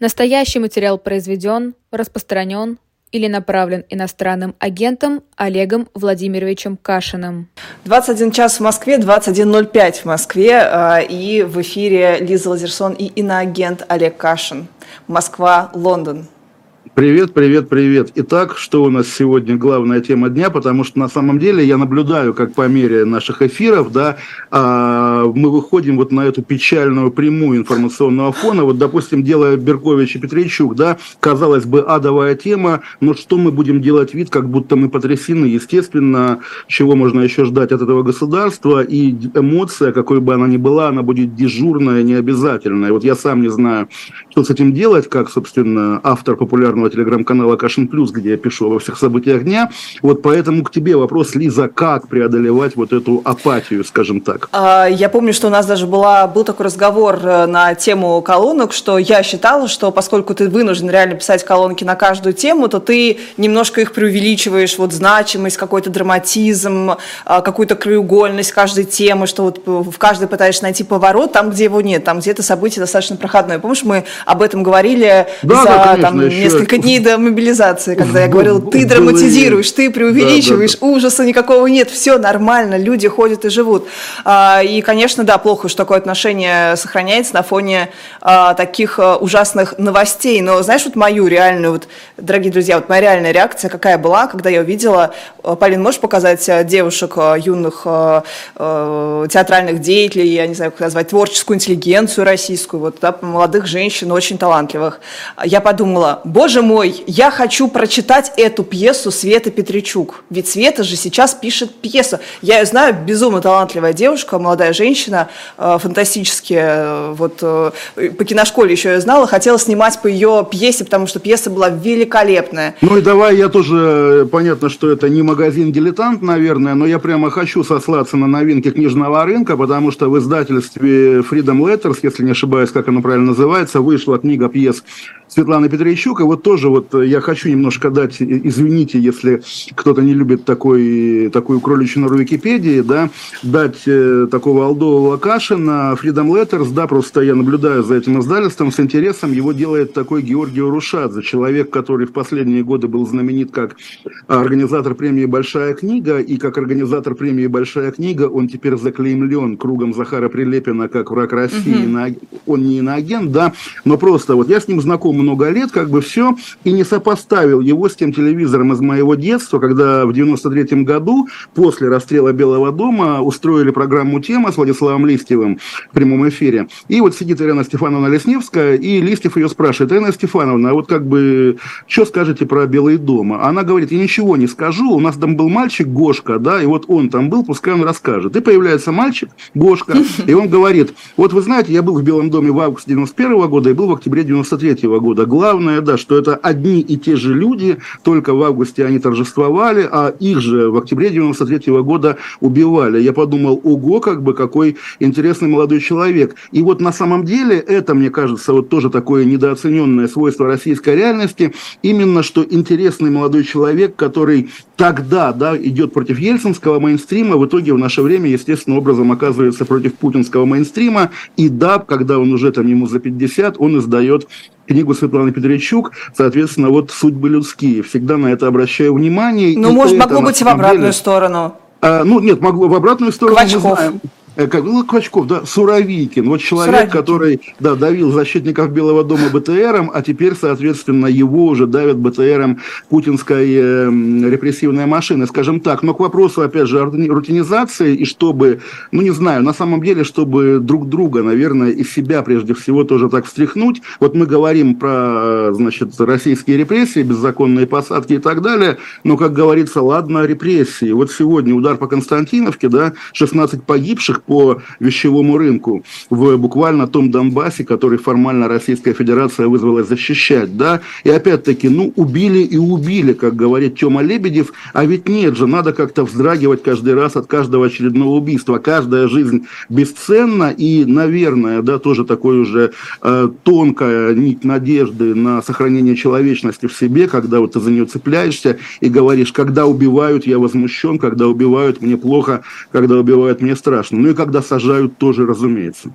Настоящий материал произведен, распространен или направлен иностранным агентом Олегом Владимировичем Кашиным. 21 час в Москве, 21.05 в Москве, а, и в эфире Лиза Лазерсон и иноагент Олег Кашин. Москва, Лондон. Привет, привет, привет. Итак, что у нас сегодня главная тема дня, потому что на самом деле я наблюдаю, как по мере наших эфиров, да, а, мы выходим вот на эту печальную прямую информационного фона. Вот, допустим, делая Беркович и Петричук, да, казалось бы, адовая тема, но что мы будем делать вид, как будто мы потрясены, естественно, чего можно еще ждать от этого государства, и эмоция, какой бы она ни была, она будет дежурная, необязательная. Вот я сам не знаю, что с этим делать, как, собственно, автор популярного популярного телеграм-канала Кашин Плюс, где я пишу обо всех событиях дня. Вот поэтому к тебе вопрос, Лиза, как преодолевать вот эту апатию, скажем так? А, я помню, что у нас даже была, был такой разговор э, на тему колонок, что я считала, что поскольку ты вынужден реально писать колонки на каждую тему, то ты немножко их преувеличиваешь, вот значимость, какой-то драматизм, а, какую-то краеугольность каждой темы, что вот в каждой пытаешься найти поворот там, где его нет, там, где это событие достаточно проходное. Помнишь, мы об этом говорили да, за да, конечно, там, несколько несколько дней до мобилизации, когда я говорила, ты драматизируешь, ты преувеличиваешь, ужаса никакого нет, все нормально, люди ходят и живут. А, и, конечно, да, плохо, что такое отношение сохраняется на фоне а, таких а, ужасных новостей. Но знаешь, вот мою реальную, вот, дорогие друзья, вот моя реальная реакция какая была, когда я увидела, Полин, можешь показать девушек, юных театральных деятелей, я не знаю, как назвать, творческую интеллигенцию российскую, вот, да, молодых женщин, очень талантливых. Я подумала, боже боже мой, я хочу прочитать эту пьесу Света Петричук. Ведь Света же сейчас пишет пьесу. Я ее знаю, безумно талантливая девушка, молодая женщина, э, фантастически. Э, вот э, по киношколе еще я знала, хотела снимать по ее пьесе, потому что пьеса была великолепная. Ну и давай я тоже, понятно, что это не магазин «Дилетант», наверное, но я прямо хочу сослаться на новинки книжного рынка, потому что в издательстве Freedom Letters, если не ошибаюсь, как оно правильно называется, вышла книга пьес Светланы Петричук. И вот тоже вот я хочу немножко дать, извините, если кто-то не любит такой, такую кроличью нору Википедии, да, дать э, такого Алдового каша на Freedom Letters, да, просто я наблюдаю за этим издательством с интересом. Его делает такой Георгий Урушадзе, человек, который в последние годы был знаменит как организатор премии «Большая книга», и как организатор премии «Большая книга» он теперь заклеймлен кругом Захара Прилепина как враг России. Mm-hmm. Он не иноагент, да, но просто вот я с ним знаком много лет, как бы все, и не сопоставил его с тем телевизором из моего детства, когда в 93 году, после расстрела Белого дома, устроили программу «Тема» с Владиславом Листьевым в прямом эфире. И вот сидит Ирина Стефановна Лесневская, и Листьев ее спрашивает, Ирина Стефановна, а вот как бы, что скажете про Белый дом? Она говорит, я ничего не скажу, у нас там был мальчик Гошка, да, и вот он там был, пускай он расскажет. И появляется мальчик Гошка, и он говорит, вот вы знаете, я был в Белом доме в августе 91 года и был в октябре 93 года года. Главное, да, что это одни и те же люди, только в августе они торжествовали, а их же в октябре 93 -го года убивали. Я подумал, ого, как бы какой интересный молодой человек. И вот на самом деле это, мне кажется, вот тоже такое недооцененное свойство российской реальности, именно что интересный молодой человек, который тогда да, идет против ельцинского мейнстрима, в итоге в наше время, естественным образом, оказывается против путинского мейнстрима, и да, когда он уже там ему за 50, он издает книгу Светланы Петричук, соответственно, вот «Судьбы людские». Всегда на это обращаю внимание. Ну, может, могло быть и в обратную деле... сторону. А, ну, нет, могло в обратную сторону. Квачков. Мы знаем. Э, как, ну, Клочков, да, Суровикин, вот человек, Суровикин. который, да, давил защитников Белого дома БТРом, а теперь, соответственно, его уже давят БТРом путинской э, репрессивной машины, скажем так. Но к вопросу, опять же, рутинизации, и чтобы, ну, не знаю, на самом деле, чтобы друг друга, наверное, и себя, прежде всего, тоже так встряхнуть. Вот мы говорим про, значит, российские репрессии, беззаконные посадки и так далее, но, как говорится, ладно, репрессии. Вот сегодня удар по Константиновке, да, 16 погибших, по вещевому рынку в буквально том Донбассе, который формально Российская Федерация вызвалась защищать, да, и опять-таки, ну, убили и убили, как говорит Тёма Лебедев, а ведь нет же, надо как-то вздрагивать каждый раз от каждого очередного убийства, каждая жизнь бесценна, и, наверное, да, тоже такой уже э, тонкая нить надежды на сохранение человечности в себе, когда вот ты за нее цепляешься и говоришь, когда убивают, я возмущен, когда убивают, мне плохо, когда убивают, мне страшно. Ну ну и когда сажают тоже, разумеется.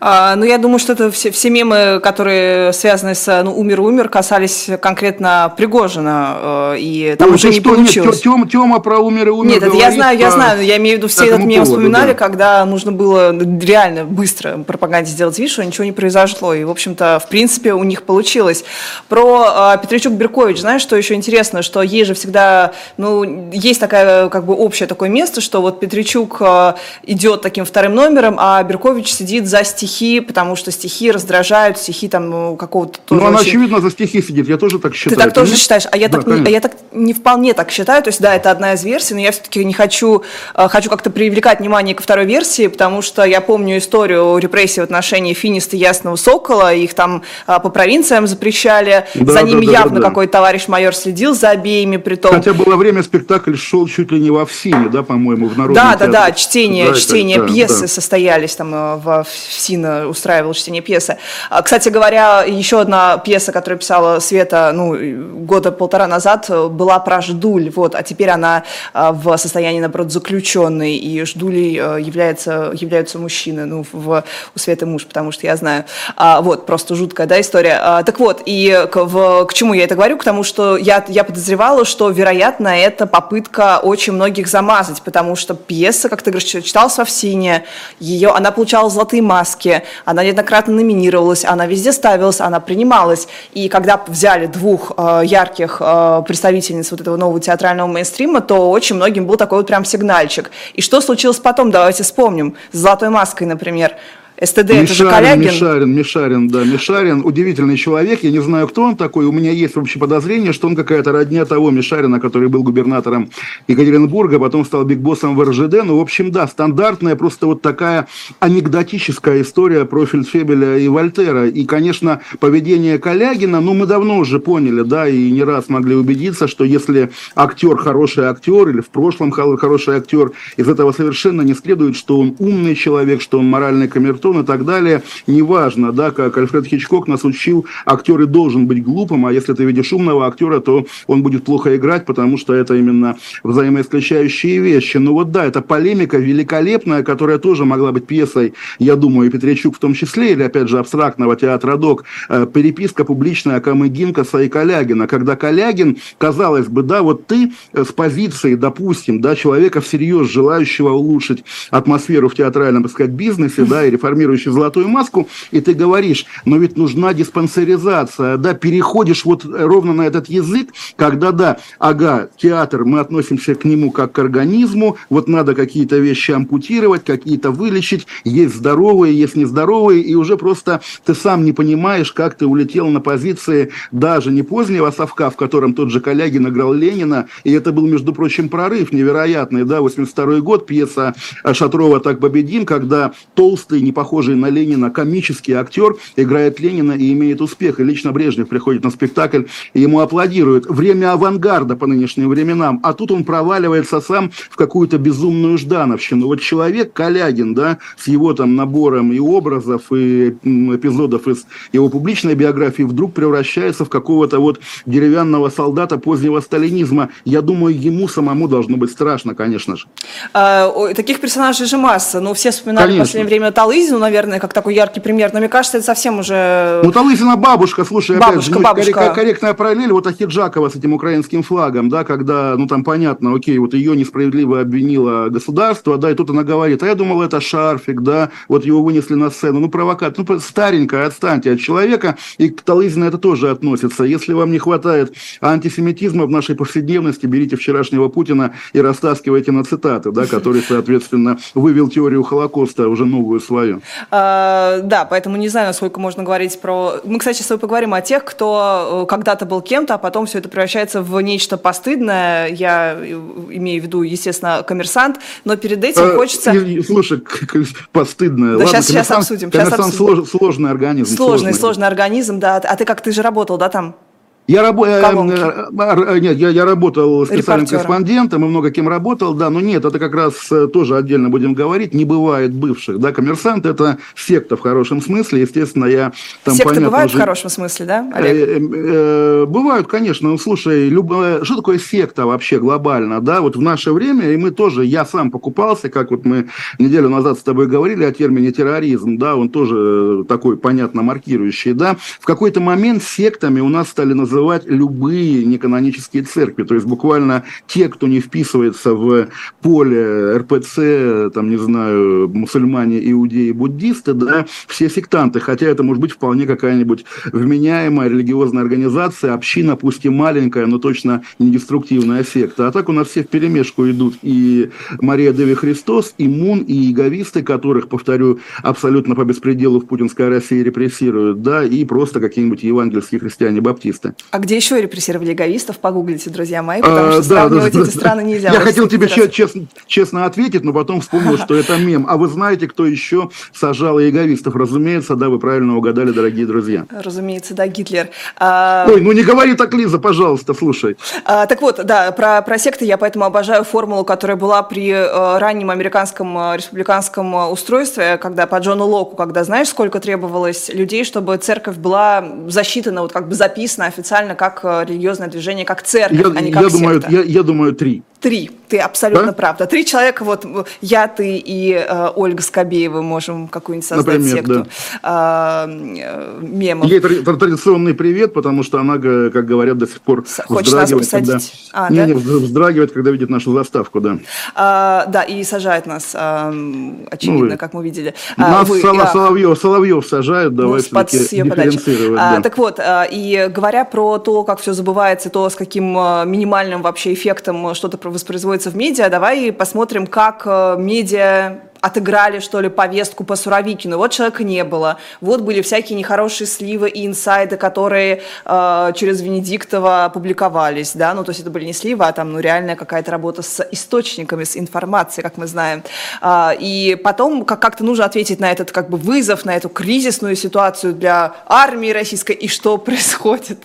А, ну, я думаю, что это все, все мемы, которые связаны с ну, «умер-умер», касались конкретно Пригожина, э, и там ну, уже не что, получилось. Нет, Тем, Тема про «умер и умер» Нет, это я знаю, я знаю, я имею в виду, все этот мем поводу, вспоминали, да. когда нужно было реально быстро пропаганде сделать вид, что ничего не произошло, и, в общем-то, в принципе, у них получилось. Про э, Петричук-Беркович, знаешь, что еще интересно, что ей же всегда, ну, есть такая, как бы, общее такое место, что вот Петричук э, идет таким вторым номером, а Беркович сидит за стихи, потому что стихи раздражают, стихи там ну, какого-то Ну, она, очень... очевидно, за стихи сидит, я тоже так считаю. Ты так тоже нет? считаешь, а я, да, так, не, а я так не вполне так считаю, то есть, да, это одна из версий, но я все-таки не хочу, э, хочу как-то привлекать внимание к второй версии, потому что я помню историю репрессий в отношении Финиста и Ясного Сокола, их там э, по провинциям запрещали, да, за ними да, да, явно да, да. какой-то товарищ майор следил за обеими, при том... Хотя было время, спектакль шел чуть ли не во ВСИНе, да, по-моему, в народном Да, театре. да, да, чтение, да, чтение это, пьесы да. состоялись, там э, в, в СИНа устраивал чтение пьесы. А, кстати говоря, еще одна пьеса, которую писала Света, ну, года полтора назад, была про Ждуль, вот, а теперь она э, в состоянии, наоборот, заключенной, и Ждулей э, является, являются мужчины, ну, в, у Светы муж, потому что я знаю. А, вот, просто жуткая, да, история. А, так вот, и к, в, к чему я это говорю? К тому, что я, я подозревала, что, вероятно, это попытка очень многих замазать, потому что пьеса, как ты говоришь, читалась во ВСИНе, ее, она получала золотые маски, она неоднократно номинировалась, она везде ставилась, она принималась. И когда взяли двух э, ярких э, представительниц вот этого нового театрального мейнстрима, то очень многим был такой вот прям сигнальчик. И что случилось потом, давайте вспомним, с «Золотой маской», например. СТД Мишарин, это же Калягин. Мишарин, Мишарин, да, Мишарин, удивительный человек, я не знаю, кто он такой, у меня есть вообще подозрение, что он какая-то родня того Мишарина, который был губернатором Екатеринбурга, потом стал бигбоссом в РЖД, ну, в общем, да, стандартная, просто вот такая анекдотическая история про Фельдфебеля и Вольтера, и, конечно, поведение Калягина, ну, мы давно уже поняли, да, и не раз могли убедиться, что если актер хороший актер, или в прошлом хороший актер, из этого совершенно не следует, что он умный человек, что он моральный камертон, Бертон и так далее, неважно, да, как Альфред Хичкок нас учил, актер и должен быть глупым, а если ты видишь умного актера, то он будет плохо играть, потому что это именно взаимоисключающие вещи. Ну вот да, это полемика великолепная, которая тоже могла быть пьесой, я думаю, и Петрячук в том числе, или опять же абстрактного театра Док, э, переписка публичная Камыгинкаса и Калягина, когда Калягин, казалось бы, да, вот ты э, с позиции, допустим, да, человека всерьез желающего улучшить атмосферу в театральном, так сказать, бизнесе, да, и реформировать формирующий золотую маску, и ты говоришь, но ведь нужна диспансеризация, да, переходишь вот ровно на этот язык, когда, да, ага, театр, мы относимся к нему как к организму, вот надо какие-то вещи ампутировать, какие-то вылечить, есть здоровые, есть нездоровые, и уже просто ты сам не понимаешь, как ты улетел на позиции даже не позднего совка, в котором тот же Калягин играл Ленина, и это был, между прочим, прорыв невероятный, да, 82 год, пьеса Шатрова «Так победим», когда толстый, не похожий на Ленина комический актер играет Ленина и имеет успех. И лично Брежнев приходит на спектакль и ему аплодируют. Время авангарда по нынешним временам. А тут он проваливается сам в какую-то безумную ждановщину. Вот человек, Калягин, да, с его там набором и образов, и эпизодов из его публичной биографии вдруг превращается в какого-то вот деревянного солдата позднего сталинизма. Я думаю, ему самому должно быть страшно, конечно же. А, таких персонажей же масса. Ну, все вспоминали конечно. в последнее время Талызина, Талызину, наверное, как такой яркий пример, но мне кажется, это совсем уже... Ну, Талызина бабушка, слушай, бабушка, опять же, ну, бабушка. корректная параллель, вот Ахиджакова с этим украинским флагом, да, когда, ну, там понятно, окей, вот ее несправедливо обвинило государство, да, и тут она говорит, а я думал, это шарфик, да, вот его вынесли на сцену, ну, провокат, ну, старенькая, отстаньте от человека, и к Талызина это тоже относится. Если вам не хватает антисемитизма в нашей повседневности, берите вчерашнего Путина и растаскивайте на цитаты, да, который, соответственно, вывел теорию Холокоста, уже новую свою. А, да, поэтому не знаю, насколько можно говорить про... Мы, кстати, с тобой поговорим о тех, кто э, когда-то был кем-то, а потом все это превращается в нечто постыдное. Я имею в виду, естественно, коммерсант, но перед этим а, хочется... Слушай, постыдное. Да, Ладно, сейчас, сейчас обсудим. Сейчас обсудим. Слож, сложный организм. Сложный, сложный, сложный организм, да. А ты как, ты же работал, да, там? Я, раб... Э, э, нет, я, я работал специальным корреспондентом и много кем работал, да, но нет, это как раз тоже отдельно будем говорить, не бывает бывших, да, коммерсант это секта в хорошем смысле, естественно, я там Секты понятно, бывают уже... в хорошем смысле, да, Олег? Бывают, конечно, ну, слушай, люб... что такое секта вообще глобально, да, вот в наше время, и мы тоже, я сам покупался, как вот мы неделю назад с тобой говорили о термине терроризм, да, он тоже такой, понятно, маркирующий, да, в какой-то момент сектами у нас стали называть любые неканонические церкви, то есть буквально те, кто не вписывается в поле РПЦ, там, не знаю, мусульмане, иудеи, буддисты, да, все сектанты, хотя это может быть вполне какая-нибудь вменяемая религиозная организация, община, пусть и маленькая, но точно не деструктивная секта. А так у нас все в перемешку идут и Мария Деви Христос, и Мун, и иговисты, которых, повторю, абсолютно по беспределу в путинской России репрессируют, да, и просто какие-нибудь евангельские христиане-баптисты. А где еще репрессировали иговистов, погуглите, друзья мои, потому а, что да, сравнивать да, эти да, страны нельзя. Я хотел тебе честно, честно ответить, но потом вспомнил, что это мем. А вы знаете, кто еще сажал иеговистов? Разумеется, да, вы правильно угадали, дорогие друзья. Разумеется, да, Гитлер. А... Ой, ну не говори так, Лиза, пожалуйста, слушай. А, так вот, да, про, про секты я поэтому обожаю формулу, которая была при э, раннем американском э, республиканском э, устройстве, когда по Джону Локу, когда знаешь, сколько требовалось людей, чтобы церковь была засчитана, вот как бы записана официально как религиозное движение, как церковь, я, а не как я секта. Думаю, я, я думаю, три. Три. Ты абсолютно да? прав. Да, три человека, вот я, ты и э, Ольга Скобеева можем какую-нибудь создать Например, секту да. э, мемов. Ей традиционный привет, потому что она, как говорят, до сих пор Хочет вздрагивает, когда... А, не, да? не, вздрагивает, когда видит нашу заставку, да. А, да, и сажает нас, а, очевидно, ну, как мы видели. А, нас Вы, Сол, а, Соловьев, Соловьев сажает, давай ну, все-таки дифференцировать. А, да. Так вот, а, и говоря про то, как все забывается, то, с каким а, минимальным вообще эффектом что-то воспроизводится в медиа, давай посмотрим, как э, медиа отыграли, что ли, повестку по Суровикину. Вот человека не было. Вот были всякие нехорошие сливы и инсайды, которые э, через Венедиктова публиковались, да, ну, то есть это были не сливы, а там, ну, реальная какая-то работа с источниками, с информацией, как мы знаем. Э, и потом как- как-то нужно ответить на этот, как бы, вызов, на эту кризисную ситуацию для армии российской, и что происходит.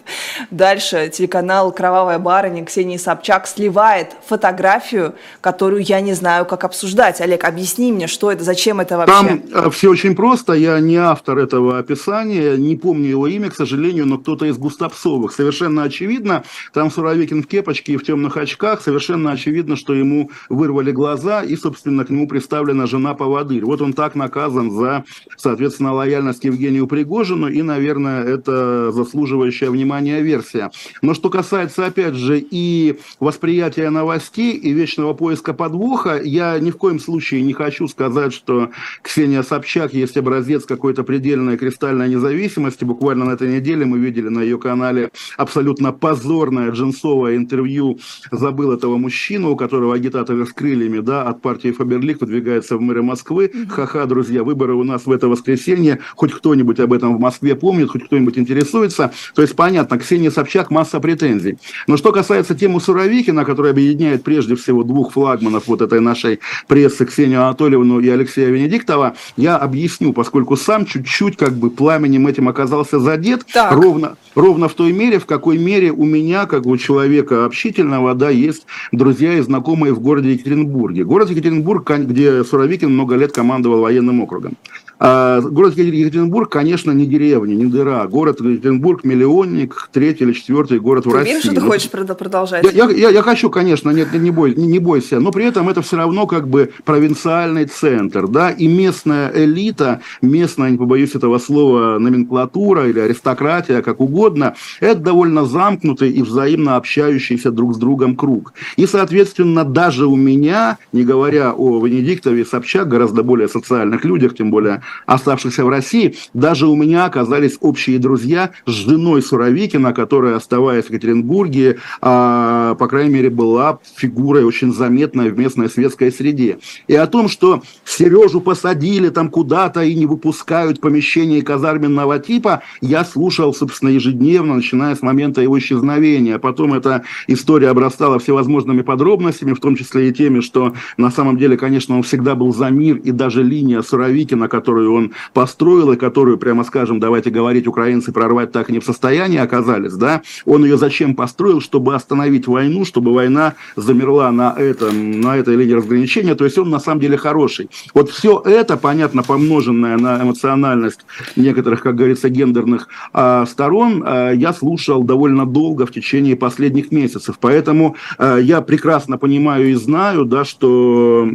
Дальше телеканал «Кровавая барыня» Ксении Собчак сливает фотографию, которую я не знаю, как обсуждать. Олег, объясни мне, что это, зачем это вообще? Там э, все очень просто, я не автор этого описания, не помню его имя, к сожалению, но кто-то из Густапсовых. Совершенно очевидно, там Суровикин в кепочке и в темных очках, совершенно очевидно, что ему вырвали глаза и, собственно, к нему представлена жена Поводырь. Вот он так наказан за, соответственно, лояльность Евгению Пригожину, и, наверное, это заслуживающая внимания версия. Но что касается, опять же, и восприятия новостей, и вечного поиска подвоха, я ни в коем случае не хочу сказать, что Ксения Собчак есть образец какой-то предельной кристальной независимости. Буквально на этой неделе мы видели на ее канале абсолютно позорное джинсовое интервью «Забыл этого мужчину», у которого агитаторы с крыльями да, от партии Фаберлик выдвигается в мэры Москвы. Ха-ха, друзья, выборы у нас в это воскресенье. Хоть кто-нибудь об этом в Москве помнит, хоть кто-нибудь интересуется. То есть, понятно, Ксения Собчак масса претензий. Но что касается темы Суровикина, которая объединяет прежде всего двух флагманов вот этой нашей прессы, Ксению Анатольевну Андреевну и Алексея Венедиктова, я объясню, поскольку сам чуть-чуть как бы пламенем этим оказался задет, ровно, ровно в той мере, в какой мере у меня, как у человека общительного, да, есть друзья и знакомые в городе Екатеринбурге. Город Екатеринбург, где Суровикин много лет командовал военным округом. А, город Екатеринбург, конечно, не деревня, не дыра. Город Екатеринбург – миллионник, третий или четвертый город ты в России. Ты что ты хочешь продолжать? Я, я, я хочу, конечно, нет, не, бой, не, не бойся, но при этом это все равно как бы провинциальный центр, да, и местная элита, местная, не побоюсь этого слова, номенклатура или аристократия, как угодно, это довольно замкнутый и взаимно общающийся друг с другом круг. И, соответственно, даже у меня, не говоря о Венедиктове и Собчак, гораздо более социальных людях, тем более оставшихся в России, даже у меня оказались общие друзья с женой Суровикина, которая, оставаясь в Екатеринбурге, а, по крайней мере, была фигурой очень заметной в местной светской среде. И о том, что Сережу посадили там куда-то и не выпускают помещение казарменного типа, я слушал, собственно, ежедневно, начиная с момента его исчезновения. Потом эта история обрастала всевозможными подробностями, в том числе и теми, что на самом деле, конечно, он всегда был за мир, и даже линия Суровикина, которую которую он построил и которую, прямо скажем, давайте говорить, украинцы прорвать так не в состоянии оказались, да, он ее зачем построил, чтобы остановить войну, чтобы война замерла на этом, на этой линии разграничения, то есть он на самом деле хороший. Вот все это, понятно, помноженное на эмоциональность некоторых, как говорится, гендерных э, сторон, э, я слушал довольно долго в течение последних месяцев, поэтому э, я прекрасно понимаю и знаю, да, что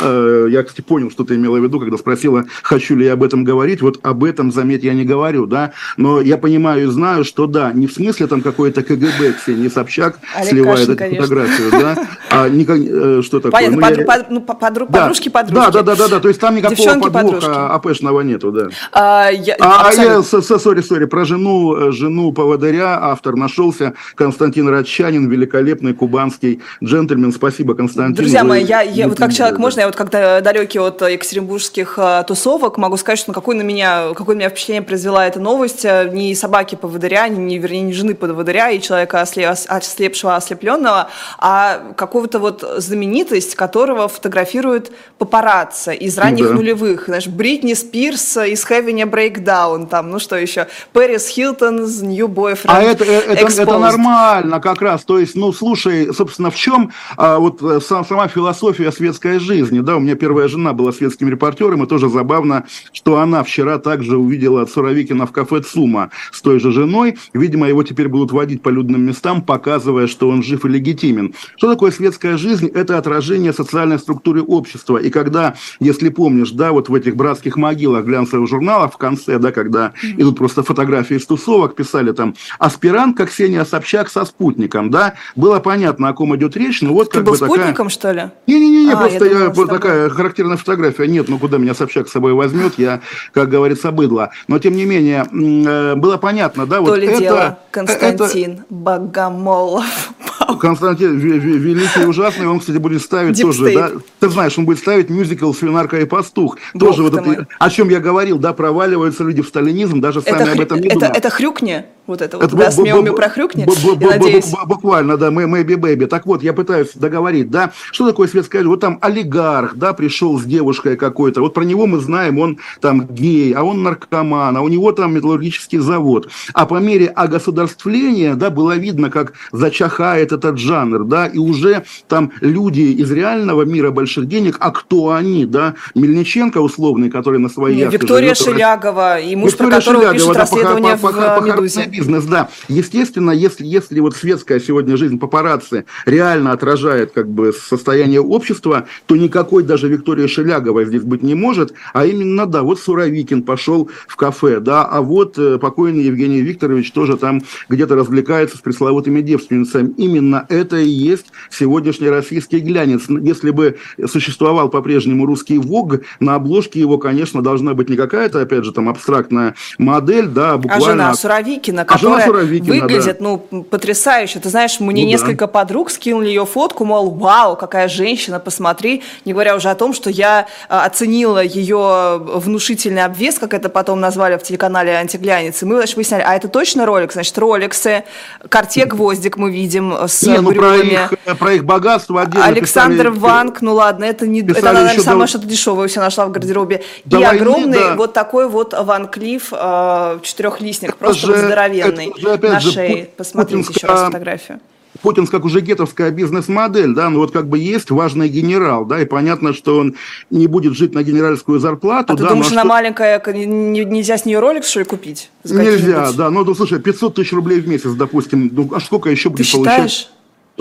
я, кстати, понял, что ты имела в виду, когда спросила, хочу ли я об этом говорить. Вот об этом, заметь, я не говорю, да. Но я понимаю и знаю, что да, не в смысле там какой-то КГБ Ксении Собчак Олег сливает Кашин, эту конечно. фотографию, да, а не, э, что такое. Понятно, ну, под, я... под, ну, подруг, да, подружки, подружки. Да, да, да, да, то есть там никакого Девчонки, подвоха АПшного нету, да. А, я, а, а я, сори, сори, про жену, э, жену поводыря автор нашелся, Константин Радчанин, великолепный кубанский джентльмен. Спасибо, Константин. Друзья мои, я, я вот как человек, можно я вот когда далекий от екатеринбургских а, тусовок, могу сказать, что какое на меня, какое на меня впечатление произвела эта новость. Э, ни собаки поводыря, ни, ни, вернее, ни жены поводыря и человека ослеп, ослепшего, ослепленного, а какого-то вот знаменитость, которого фотографируют папарацци из ранних да. нулевых. Знаешь, Бритни Спирс из Having a Breakdown, там, ну что еще, Пэрис Хилтон из New Boyfriend А это, э, это, это нормально как раз. То есть, ну, слушай, собственно, в чем а, вот э, сама философия светской жизни? Да, у меня первая жена была светским репортером, и тоже забавно, что она вчера также увидела Суровикина в кафе ЦУМа с той же женой. Видимо, его теперь будут водить по людным местам, показывая, что он жив и легитимен. Что такое светская жизнь? Это отражение социальной структуры общества. И когда, если помнишь, да, вот в этих братских могилах глянцевых журналов в конце, да, когда mm-hmm. идут просто фотографии из тусовок, писали там аспирантка Ксения Собчак со спутником, да, было понятно, о ком идет речь, но вот Ты как был бы спутником, такая... что ли? Не-не-не, а, просто я, я такая характерная фотография. Нет, ну куда меня Собчак с собой возьмет, я, как говорится, быдло. Но, тем не менее, э, было понятно, да, вот То ли это... дело Константин это... Богомолов. Константин Великий и Ужасный, он, кстати, будет ставить Deep тоже, State. да, ты знаешь, он будет ставить мюзикл «Свинарка и пастух». Бог тоже вот это, о чем я говорил, да, проваливаются люди в сталинизм, даже сами это, об этом не это, думают. Это хрюкни? Вот это вот, да, смеями прохрюкни, я надеюсь. Буквально, да, Мэйби Бэби. Так вот, я пытаюсь договорить, да, что такое светская Вот там олигарх, да, пришел с девушкой какой-то, вот про него мы знаем, он там гей, а он наркоман, а у него там металлургический завод. А по мере огосударствления, да, было видно, как зачахает этот жанр, да, и уже там люди из реального мира больших денег, а кто они, да, Мельниченко условный, который на своей Виктория живет, Шелягова, и муж, Виктория про которого Шелягова, пишет да, расследование по, по, в «Медузе» бизнес, да. Естественно, если, если вот светская сегодня жизнь папарацци реально отражает как бы состояние общества, то никакой даже Виктория Шеляговой здесь быть не может, а именно, да, вот Суровикин пошел в кафе, да, а вот э, покойный Евгений Викторович тоже там где-то развлекается с пресловутыми девственницами. Именно это и есть сегодняшний российский глянец. Если бы существовал по-прежнему русский ВОГ, на обложке его, конечно, должна быть не какая-то, опять же, там абстрактная модель, да, буквально... А жена Суровикина Суровикина, которая Суровикина, выглядит, да. ну, потрясающе. Ты знаешь, мне ну, несколько да. подруг скинули ее фотку, мол, вау, какая женщина, посмотри. Не говоря уже о том, что я а, оценила ее внушительный обвес, как это потом назвали в телеканале «Антиглянец». И мы, значит, выясняли, а это точно ролик? Значит, роликсы, карте гвоздик мы видим с не, ну, про их, про их богатство отдельно Александр писали, Ванг, ну ладно, это не это, наверное, самое до... что-то дешевое все нашла в гардеробе. До и войны, огромный да. вот такой вот Ван Клифф э, четырехлистник, просто же, здоровенный здоровенный это уже, на шее. Же, Посмотрите путинская, еще раз фотографию. Путин как уже гетовская бизнес-модель, да, ну вот как бы есть важный генерал, да, и понятно, что он не будет жить на генеральскую зарплату. А да, ты думаешь, она что... маленькая, нельзя с нее ролик, что ли, купить? Нельзя, да, ну, ну, слушай, 500 тысяч рублей в месяц, допустим, ну, а сколько еще будет ты получать? Считаешь?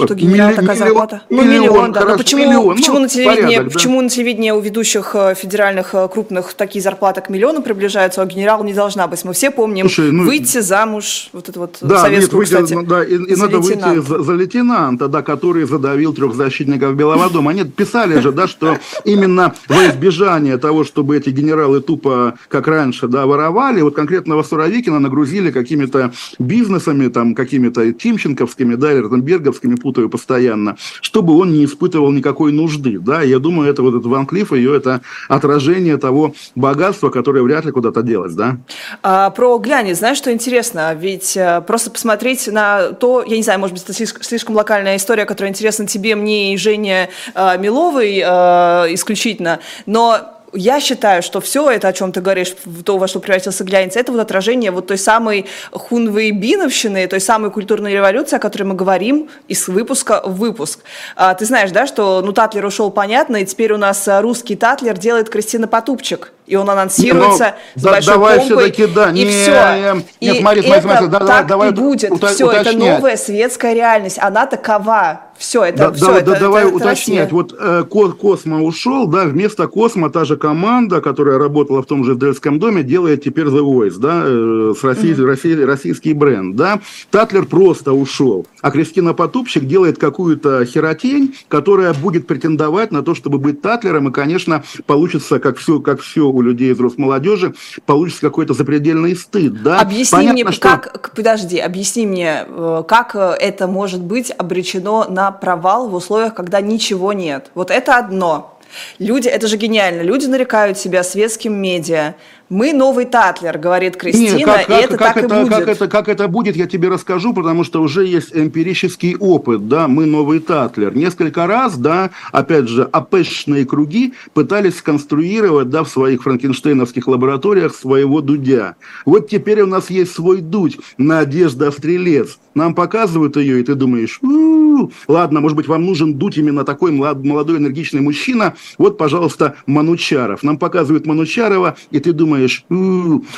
Что генерал такая зарплата? Ну, миллион, миллион, да. Хорошо, Но почему, миллион, почему, ну, на телевидении, порядок, почему да. на телевидении у ведущих э, федеральных э, крупных такие зарплаты к миллиону приближаются, а генерал не должна быть? Мы все помним Слушай, ну, выйти замуж, вот это вот да, советскую, нет, выйти, кстати, да, и, и надо лейтенанта. выйти за, за лейтенанта, да, который задавил трех защитников Белого дома. Они писали же, да, что именно во избежание того, чтобы эти генералы тупо, как раньше, да, воровали, вот конкретного Суровикина нагрузили какими-то бизнесами, там, какими-то Тимченковскими, да, или Ротенберговскими, путаю постоянно, чтобы он не испытывал никакой нужды. Да? Я думаю, это вот этот Ван Клифф, ее это отражение того богатства, которое вряд ли куда-то делось. Да? А, про глянец, знаешь, что интересно? Ведь а, просто посмотреть на то, я не знаю, может быть, это слишком, локальная история, которая интересна тебе, мне и Жене а, Миловой а, исключительно, но я считаю, что все это, о чем ты говоришь, то, во что превратился глянец, это вот отражение вот той самой хунвейбиновщины, той самой культурной революции, о которой мы говорим из выпуска в выпуск. А, ты знаешь, да, что ну Татлер ушел, понятно, и теперь у нас русский Татлер делает Кристина Потупчик и он анонсируется ну, с да, большой давай помпой, да, и не, все. Нет, и смотри, смотри, смотри, да, так давай, и будет. Ута- все, уточнять. это новая светская реальность. Она такова. Все, это да, все. Да, это, да, давай это, уточнять. Это вот э, Космо ушел, да, вместо Космо та же команда, которая работала в том же Дельском доме, делает теперь The Voice, да, э, с России, mm-hmm. Россий, российский бренд, да. Татлер просто ушел, а Кристина Потупщик делает какую-то херотень, которая будет претендовать на то, чтобы быть Татлером, и, конечно, получится, как все, как все у людей из Росмолодежи, молодежи получится какой-то запредельный стыд. Да? Объясни Понятно, мне, что... как, подожди, объясни мне, э, как э, это может быть обречено на провал в условиях, когда ничего нет. Вот это одно. Люди, это же гениально, люди нарекают себя светским медиа, мы новый Татлер, говорит Кристина, Нет, как, как, и это как так это, и будет. Как это, как это будет, я тебе расскажу, потому что уже есть эмпирический опыт, да, мы новый Татлер. Несколько раз, да, опять же, АПшные круги пытались сконструировать, да, в своих франкенштейновских лабораториях своего Дудя. Вот теперь у нас есть свой Дудь, Надежда Стрелец. Нам показывают ее, и ты думаешь, у-у-у, ладно, может быть, вам нужен Дудь именно такой молодой энергичный мужчина. Вот, пожалуйста, Манучаров. Нам показывают Манучарова, и ты думаешь, думаешь,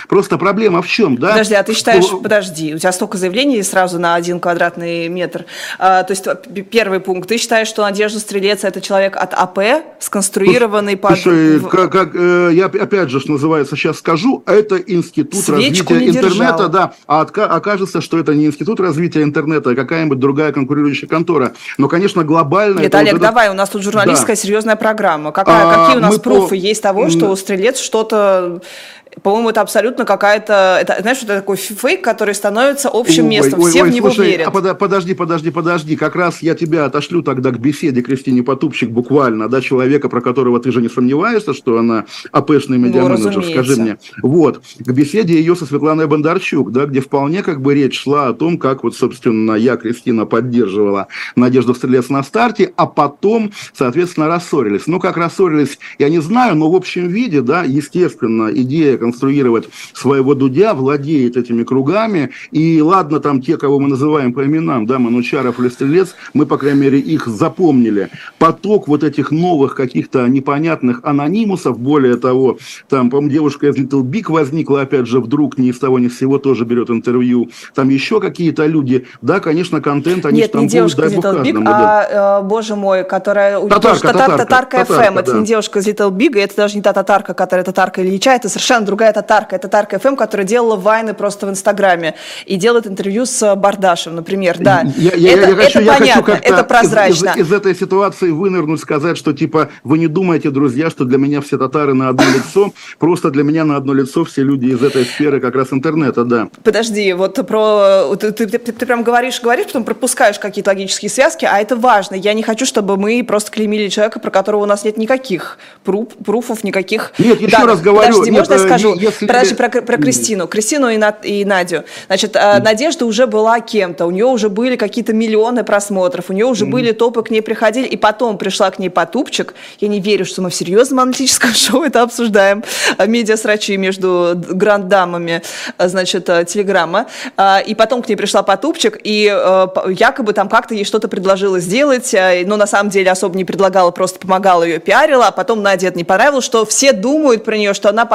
просто проблема в чем, да? Подожди, а ты считаешь, что... подожди, у тебя столько заявлений сразу на один квадратный метр. А, то есть первый пункт, ты считаешь, что Надежда Стрелец это человек от АП, сконструированный под... Слушай, как, как, э, я опять же, что называется, сейчас скажу, это институт Свечку развития интернета, да, а окажется, что это не институт развития интернета, а какая-нибудь другая конкурирующая контора. Но, конечно, глобально... Нет, Олег, давай, у нас тут журналистская да. серьезная программа. Какая, а, какие у нас пруфы по... есть того, что у Стрелец что-то по-моему, это абсолютно какая-то, это, знаешь, это такой фейк, который становится общим ой, местом, ой, все ой, в него слушай, верят. А подожди, подожди, подожди, как раз я тебя отошлю тогда к беседе Кристине Потупчик буквально, да, человека, про которого ты же не сомневаешься, что она АПшный ну, медиаменеджер, ну, скажи мне. Вот, к беседе ее со Светланой Бондарчук, да, где вполне как бы речь шла о том, как вот, собственно, я, Кристина, поддерживала Надежду Стрелец на старте, а потом, соответственно, рассорились. Ну, как рассорились, я не знаю, но в общем виде, да, естественно, идея конструировать своего Дудя, владеет этими кругами. И ладно, там те, кого мы называем по именам, да, Манучаров или Стрелец, мы, по крайней мере, их запомнили. Поток вот этих новых каких-то непонятных анонимусов, более того, там, по-моему, девушка из Little Big возникла, опять же, вдруг ни из того, ни из сего тоже берет интервью. Там еще какие-то люди, да, конечно, контент, они Нет, там не девушка из Little Big, а, боже мой, которая... Татарка, татарка, татарка, татарка FM, это не девушка из Little Big, это даже не та татарка, которая татарка Ильича, это совершенно другая татарка. Это татарка FM, которая делала вайны просто в Инстаграме и делает интервью с Бардашем, например. Да, я, я, это, я хочу, это я понятно, хочу это прозрачно. Из, из, из этой ситуации вынырнуть, сказать, что типа вы не думаете, друзья, что для меня все татары на одно лицо, просто для меня на одно лицо все люди из этой сферы как раз интернета, да. Подожди, вот про... Ты, ты, ты, ты прям говоришь, говоришь, потом пропускаешь какие-то логические связки, а это важно. Я не хочу, чтобы мы просто клеймили человека, про которого у нас нет никаких пруф, пруфов, никаких Нет, еще данных. раз говорю. Подожди, нет, можно я скажу? Если... Подожди, про, про Кристину. Кристину и, Над, и Надю. Значит, mm. Надежда уже была кем-то, у нее уже были какие-то миллионы просмотров, у нее уже mm. были топы к ней приходили, и потом пришла к ней Потупчик. Я не верю, что мы в серьезном аналитическом шоу это обсуждаем. Медиа-срачи между гранд-дамами, значит, Телеграма. И потом к ней пришла Потупчик, и якобы там как-то ей что-то предложила сделать, но на самом деле особо не предлагала, просто помогала ее пиарила, а потом Наде это не понравилось, что все думают про нее, что она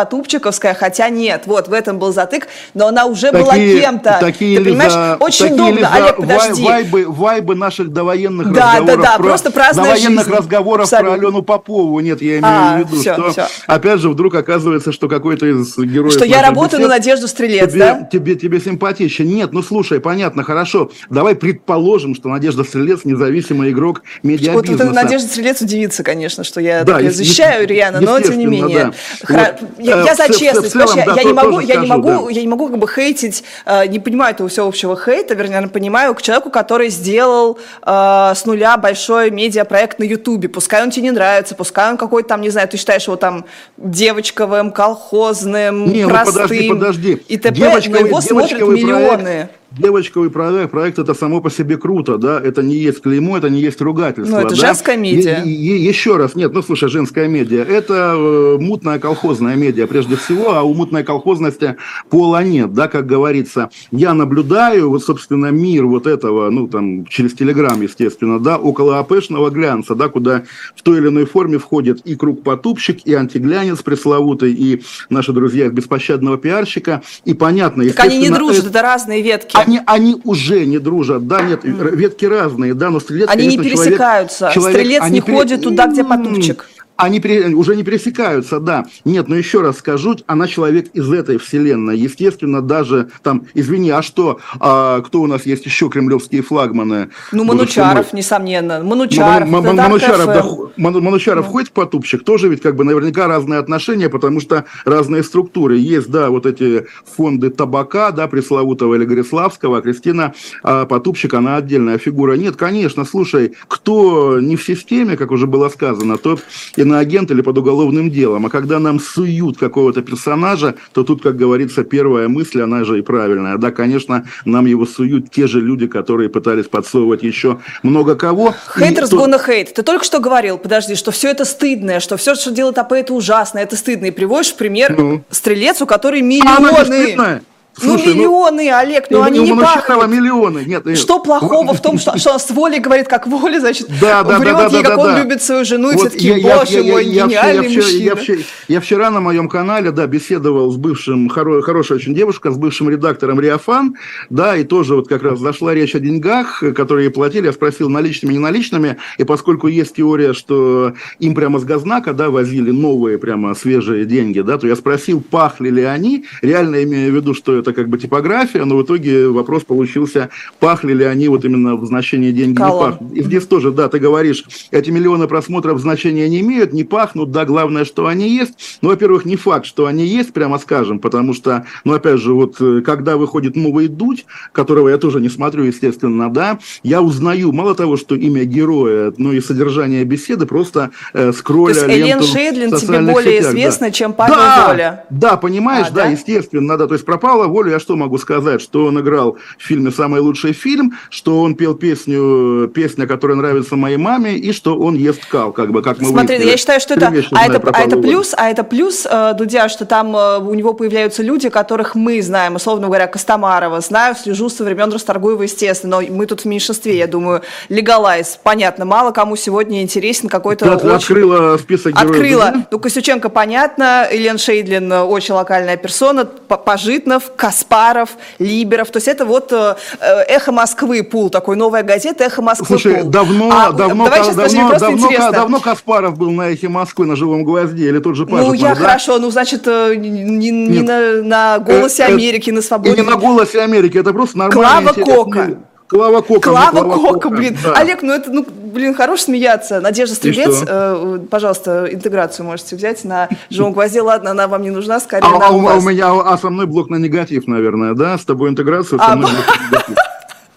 Потупчиковская, хотя нет. Вот, в этом был затык, но она уже такие, была кем-то. Такие Ты понимаешь, за, очень такие удобно. Олег, подожди. Вайбы, вайбы наших довоенных да, разговоров. Да, да, да, просто праздная Довоенных жизнь. разговоров Абсолютно. про Алену Попову. Нет, я имею а, в виду, все, что все. опять же вдруг оказывается, что какой-то из героев... Что я работаю бесед, на Надежду Стрелец, тебе, да? Тебе, тебе симпатичен. Нет, ну слушай, понятно, хорошо. Давай предположим, что Надежда Стрелец независимый игрок медиабизнеса. Вот, вот Надежда Стрелец удивится, конечно, что я да, защищаю Риана, но тем не менее. Да. Вот, я, я э, за честность, целом, да, я, не могу, я, не могу, да. я не могу как бы хейтить, э, не понимаю этого всеобщего хейта, вернее, понимаю к человеку, который сделал э, с нуля большой медиапроект на Ютубе. Пускай он тебе не нравится, пускай он какой-то там, не знаю, ты считаешь его там девочковым, колхозным, не, простым ну подожди, подожди. и т.п., но его смотрят миллионы. Проект Девочковый проект, проект это само по себе круто, да, это не есть клеймо, это не есть ругательство. Ну, это да? женская медиа. И, и, еще раз, нет, ну, слушай, женская медиа, это э, мутная колхозная медиа прежде всего, а у мутной колхозности пола нет, да, как говорится. Я наблюдаю, вот, собственно, мир вот этого, ну, там, через Телеграм, естественно, да, около АПшного глянца, да, куда в той или иной форме входит и круг потупщик, и антиглянец пресловутый, и наши друзья беспощадного пиарщика, и понятно, так они не дружат, это, это разные ветки. Они, они уже не дружат, да, нет, ветки разные, да, но стрелец, Они конечно, не пересекаются, человек, стрелец человек, не ходит туда, где потупчик. Они уже не пересекаются, да. Нет, но еще раз скажу, она человек из этой вселенной. Естественно, даже там, извини, а что, а, кто у нас есть еще кремлевские флагманы? Ну, Манучаров, несомненно. Манучаров, Манучаров, да, Манучаров да. ходит в потупщик, тоже ведь как бы наверняка разные отношения, потому что разные структуры. Есть, да, вот эти фонды табака, да, пресловутого или Гориславского, а Кристина а, Потупщик, она отдельная фигура. Нет, конечно, слушай, кто не в системе, как уже было сказано, тот и иноагент или под уголовным делом. А когда нам суют какого-то персонажа, то тут, как говорится, первая мысль, она же и правильная. Да, конечно, нам его суют те же люди, которые пытались подсовывать еще много кого. Хейтерс gonna hate. Ты только что говорил, подожди, что все это стыдное, что все, что делает АП, это ужасно, это стыдно. И приводишь в пример ну. стрелец, у которой миллионы... А Слушай, ну, миллионы, ну, Олег, ну, они не пахнут. миллионы. Нет, нет. Что плохого в том, что, что с волей говорит, как воля, значит, да, да, врет да, да, ей, да, как да, он да. любит свою жену, вот и все-таки, боже я, мой, я, гениальный я, мужчина. Я, я, я вчера на моем канале, да, беседовал с бывшим, хоро, хорошая очень девушка, с бывшим редактором Риафан, да, и тоже вот как раз зашла речь о деньгах, которые ей платили, я спросил, наличными, не наличными, и поскольку есть теория, что им прямо с газнака, да, возили новые прямо свежие деньги, да, то я спросил, пахли ли они, реально имея в виду, что это как бы типография, но в итоге вопрос получился, пахли ли они вот именно в значении деньги Колон. не пахнут. И здесь тоже, да, ты говоришь, эти миллионы просмотров значения не имеют, не пахнут, да, главное, что они есть. Ну, во-первых, не факт, что они есть, прямо скажем, потому что, ну, опять же, вот э, когда выходит новый Дудь, которого я тоже не смотрю, естественно, да, я узнаю, мало того, что имя героя, но и содержание беседы просто э, скролля То есть Элен Шейдлин тебе более сетях, известна, да. чем Павел да, Воля? Да, понимаешь, а, да, да, естественно, да, то есть пропала Воля, я что могу сказать? что он играл в фильме «Самый лучший фильм», что он пел песню, песня, которая нравится моей маме, и что он ест кал, как бы, как мы Смотри, выяснили. я считаю, что это, а это, а это плюс, а это плюс, Дудя, что там э, у него появляются люди, которых мы знаем, условно говоря, Костомарова, знаю, слежу со времен Расторгуева, естественно, но мы тут в меньшинстве, я думаю, Легалайз, понятно, мало кому сегодня интересен какой-то Ты очень... открыла список героев. Открыла. Ну, Костюченко, понятно, Елена Шейдлин, э, очень локальная персона, Пожитнов, Каспаров, Либеров. То есть это вот э, «Эхо Москвы» пул, такой новая газета «Эхо Москвы» Слушай, пул. давно, а, давно, давай сейчас давно, давно, давно, давно Каспаров был на «Эхе Москвы» на «Живом гвозде» или тот же Пажитнов, Ну, я да? хорошо, ну, значит, э, не, не на, на «Голосе э, Америки», на «Свободе». И не на «Голосе Америки», это просто нормально. Клава Кока. Клава Кока. Клава, Клава Кока, Кока, блин. Да. Олег, ну это, ну, блин, хорош смеяться. Надежда Стрелец, э, пожалуйста, интеграцию можете взять на живом гвозде. Ладно, она вам не нужна, скорее а, а, у, а у меня, а со мной блок на негатив, наверное, да? С тобой интеграцию, со а, мной блок на негатив.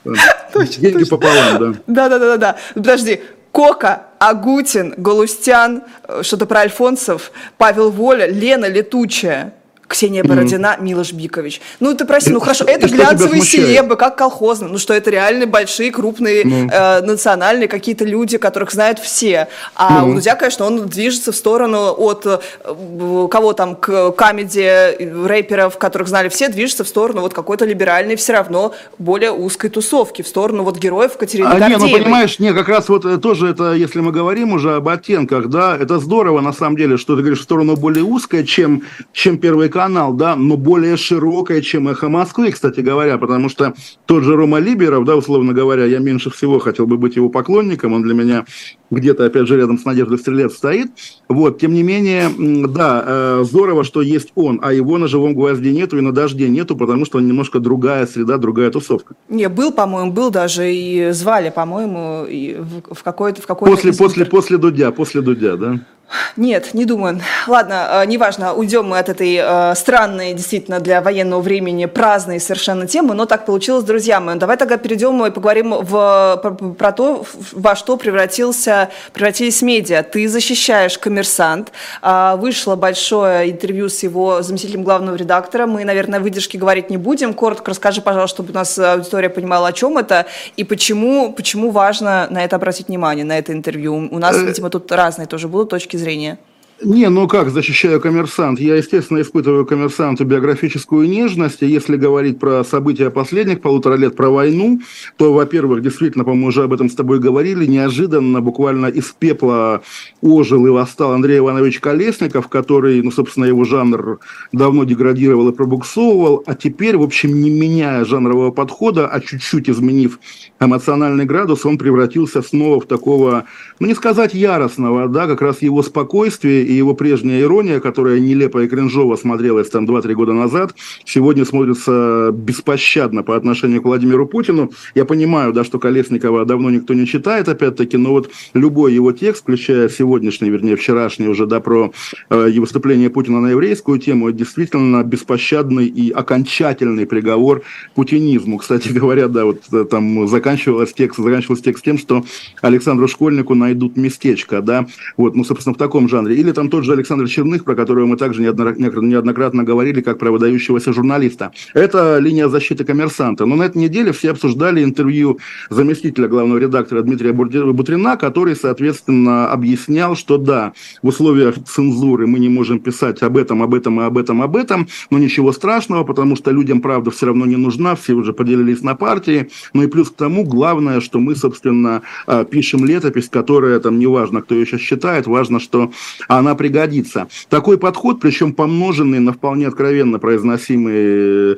Деньги пополам, да. Да-да-да-да. Подожди, Кока, Агутин, Галустян, э, что-то про Альфонсов, Павел Воля, Лена Летучая. Ксения Бородина, mm-hmm. Милош Бикович. Ну, ты прости, ну хорошо, это глянцевые селебы, как колхозно. Ну, что это реально большие, крупные, mm-hmm. э, национальные какие-то люди, которых знают все. А mm-hmm. у Дудя, конечно, он движется в сторону от э, кого там, к камеди рэперов, которых знали все, движется в сторону вот какой-то либеральной, все равно более узкой тусовки, в сторону вот героев Катерины а, Не, ну, понимаешь, не, как раз вот э, тоже это, если мы говорим уже об оттенках, да, это здорово, на самом деле, что ты говоришь в сторону более узкой, чем, чем первый канал, да, но более широкая, чем «Эхо Москвы», кстати говоря, потому что тот же Рома Либеров, да, условно говоря, я меньше всего хотел бы быть его поклонником, он для меня где-то, опять же, рядом с Надеждой Стрелец стоит. Вот, тем не менее, да, э, здорово, что есть он, а его на живом гвозде нету и на дожде нету, потому что он немножко другая среда, другая тусовка. Не, был, по-моему, был даже и звали, по-моему, в какой-то... В какой после, после, после Дудя, после Дудя, да? Нет, не думаю. Ладно, э, неважно, уйдем мы от этой э, странной, действительно, для военного времени праздной совершенно темы, но так получилось, друзья мои. Давай тогда перейдем и поговорим в, про, про то, во что превратился, превратились медиа. Ты защищаешь «Коммерсант». Э, вышло большое интервью с его заместителем главного редактора. Мы, наверное, выдержки говорить не будем. Коротко расскажи, пожалуйста, чтобы у нас аудитория понимала, о чем это и почему, почему важно на это обратить внимание, на это интервью. У нас, э, видимо, тут разные тоже будут точки зрения. Не, ну как, защищаю коммерсант. Я, естественно, испытываю коммерсанту биографическую нежность. И если говорить про события последних полутора лет, про войну, то, во-первых, действительно, по-моему, уже об этом с тобой говорили, неожиданно, буквально из пепла ожил и восстал Андрей Иванович Колесников, который, ну, собственно, его жанр давно деградировал и пробуксовывал, а теперь, в общем, не меняя жанрового подхода, а чуть-чуть изменив эмоциональный градус, он превратился снова в такого, ну, не сказать яростного, да, как раз его спокойствие и его прежняя ирония, которая нелепо и кринжово смотрелась там 2-3 года назад, сегодня смотрится беспощадно по отношению к Владимиру Путину. Я понимаю, да, что Колесникова давно никто не читает, опять-таки, но вот любой его текст, включая сегодняшний, вернее, вчерашний уже, да, про э, выступление Путина на еврейскую тему, это действительно беспощадный и окончательный приговор путинизму. Кстати говоря, да, вот э, там заканчивался текст, заканчивался текст тем, что Александру Школьнику найдут местечко, да, вот, ну, собственно, в таком жанре. Или там тот же Александр Черных, про которого мы также неоднократно говорили, как про выдающегося журналиста. Это линия защиты коммерсанта. Но на этой неделе все обсуждали интервью заместителя главного редактора Дмитрия Бутрина, который, соответственно, объяснял, что да, в условиях цензуры мы не можем писать об этом, об этом и об этом, об этом, но ничего страшного, потому что людям правда все равно не нужна, все уже поделились на партии. Ну и плюс к тому, главное, что мы, собственно, а, пишем летопись, которая, там, неважно, кто ее сейчас считает, важно, что она она пригодится. Такой подход, причем помноженный на вполне откровенно произносимые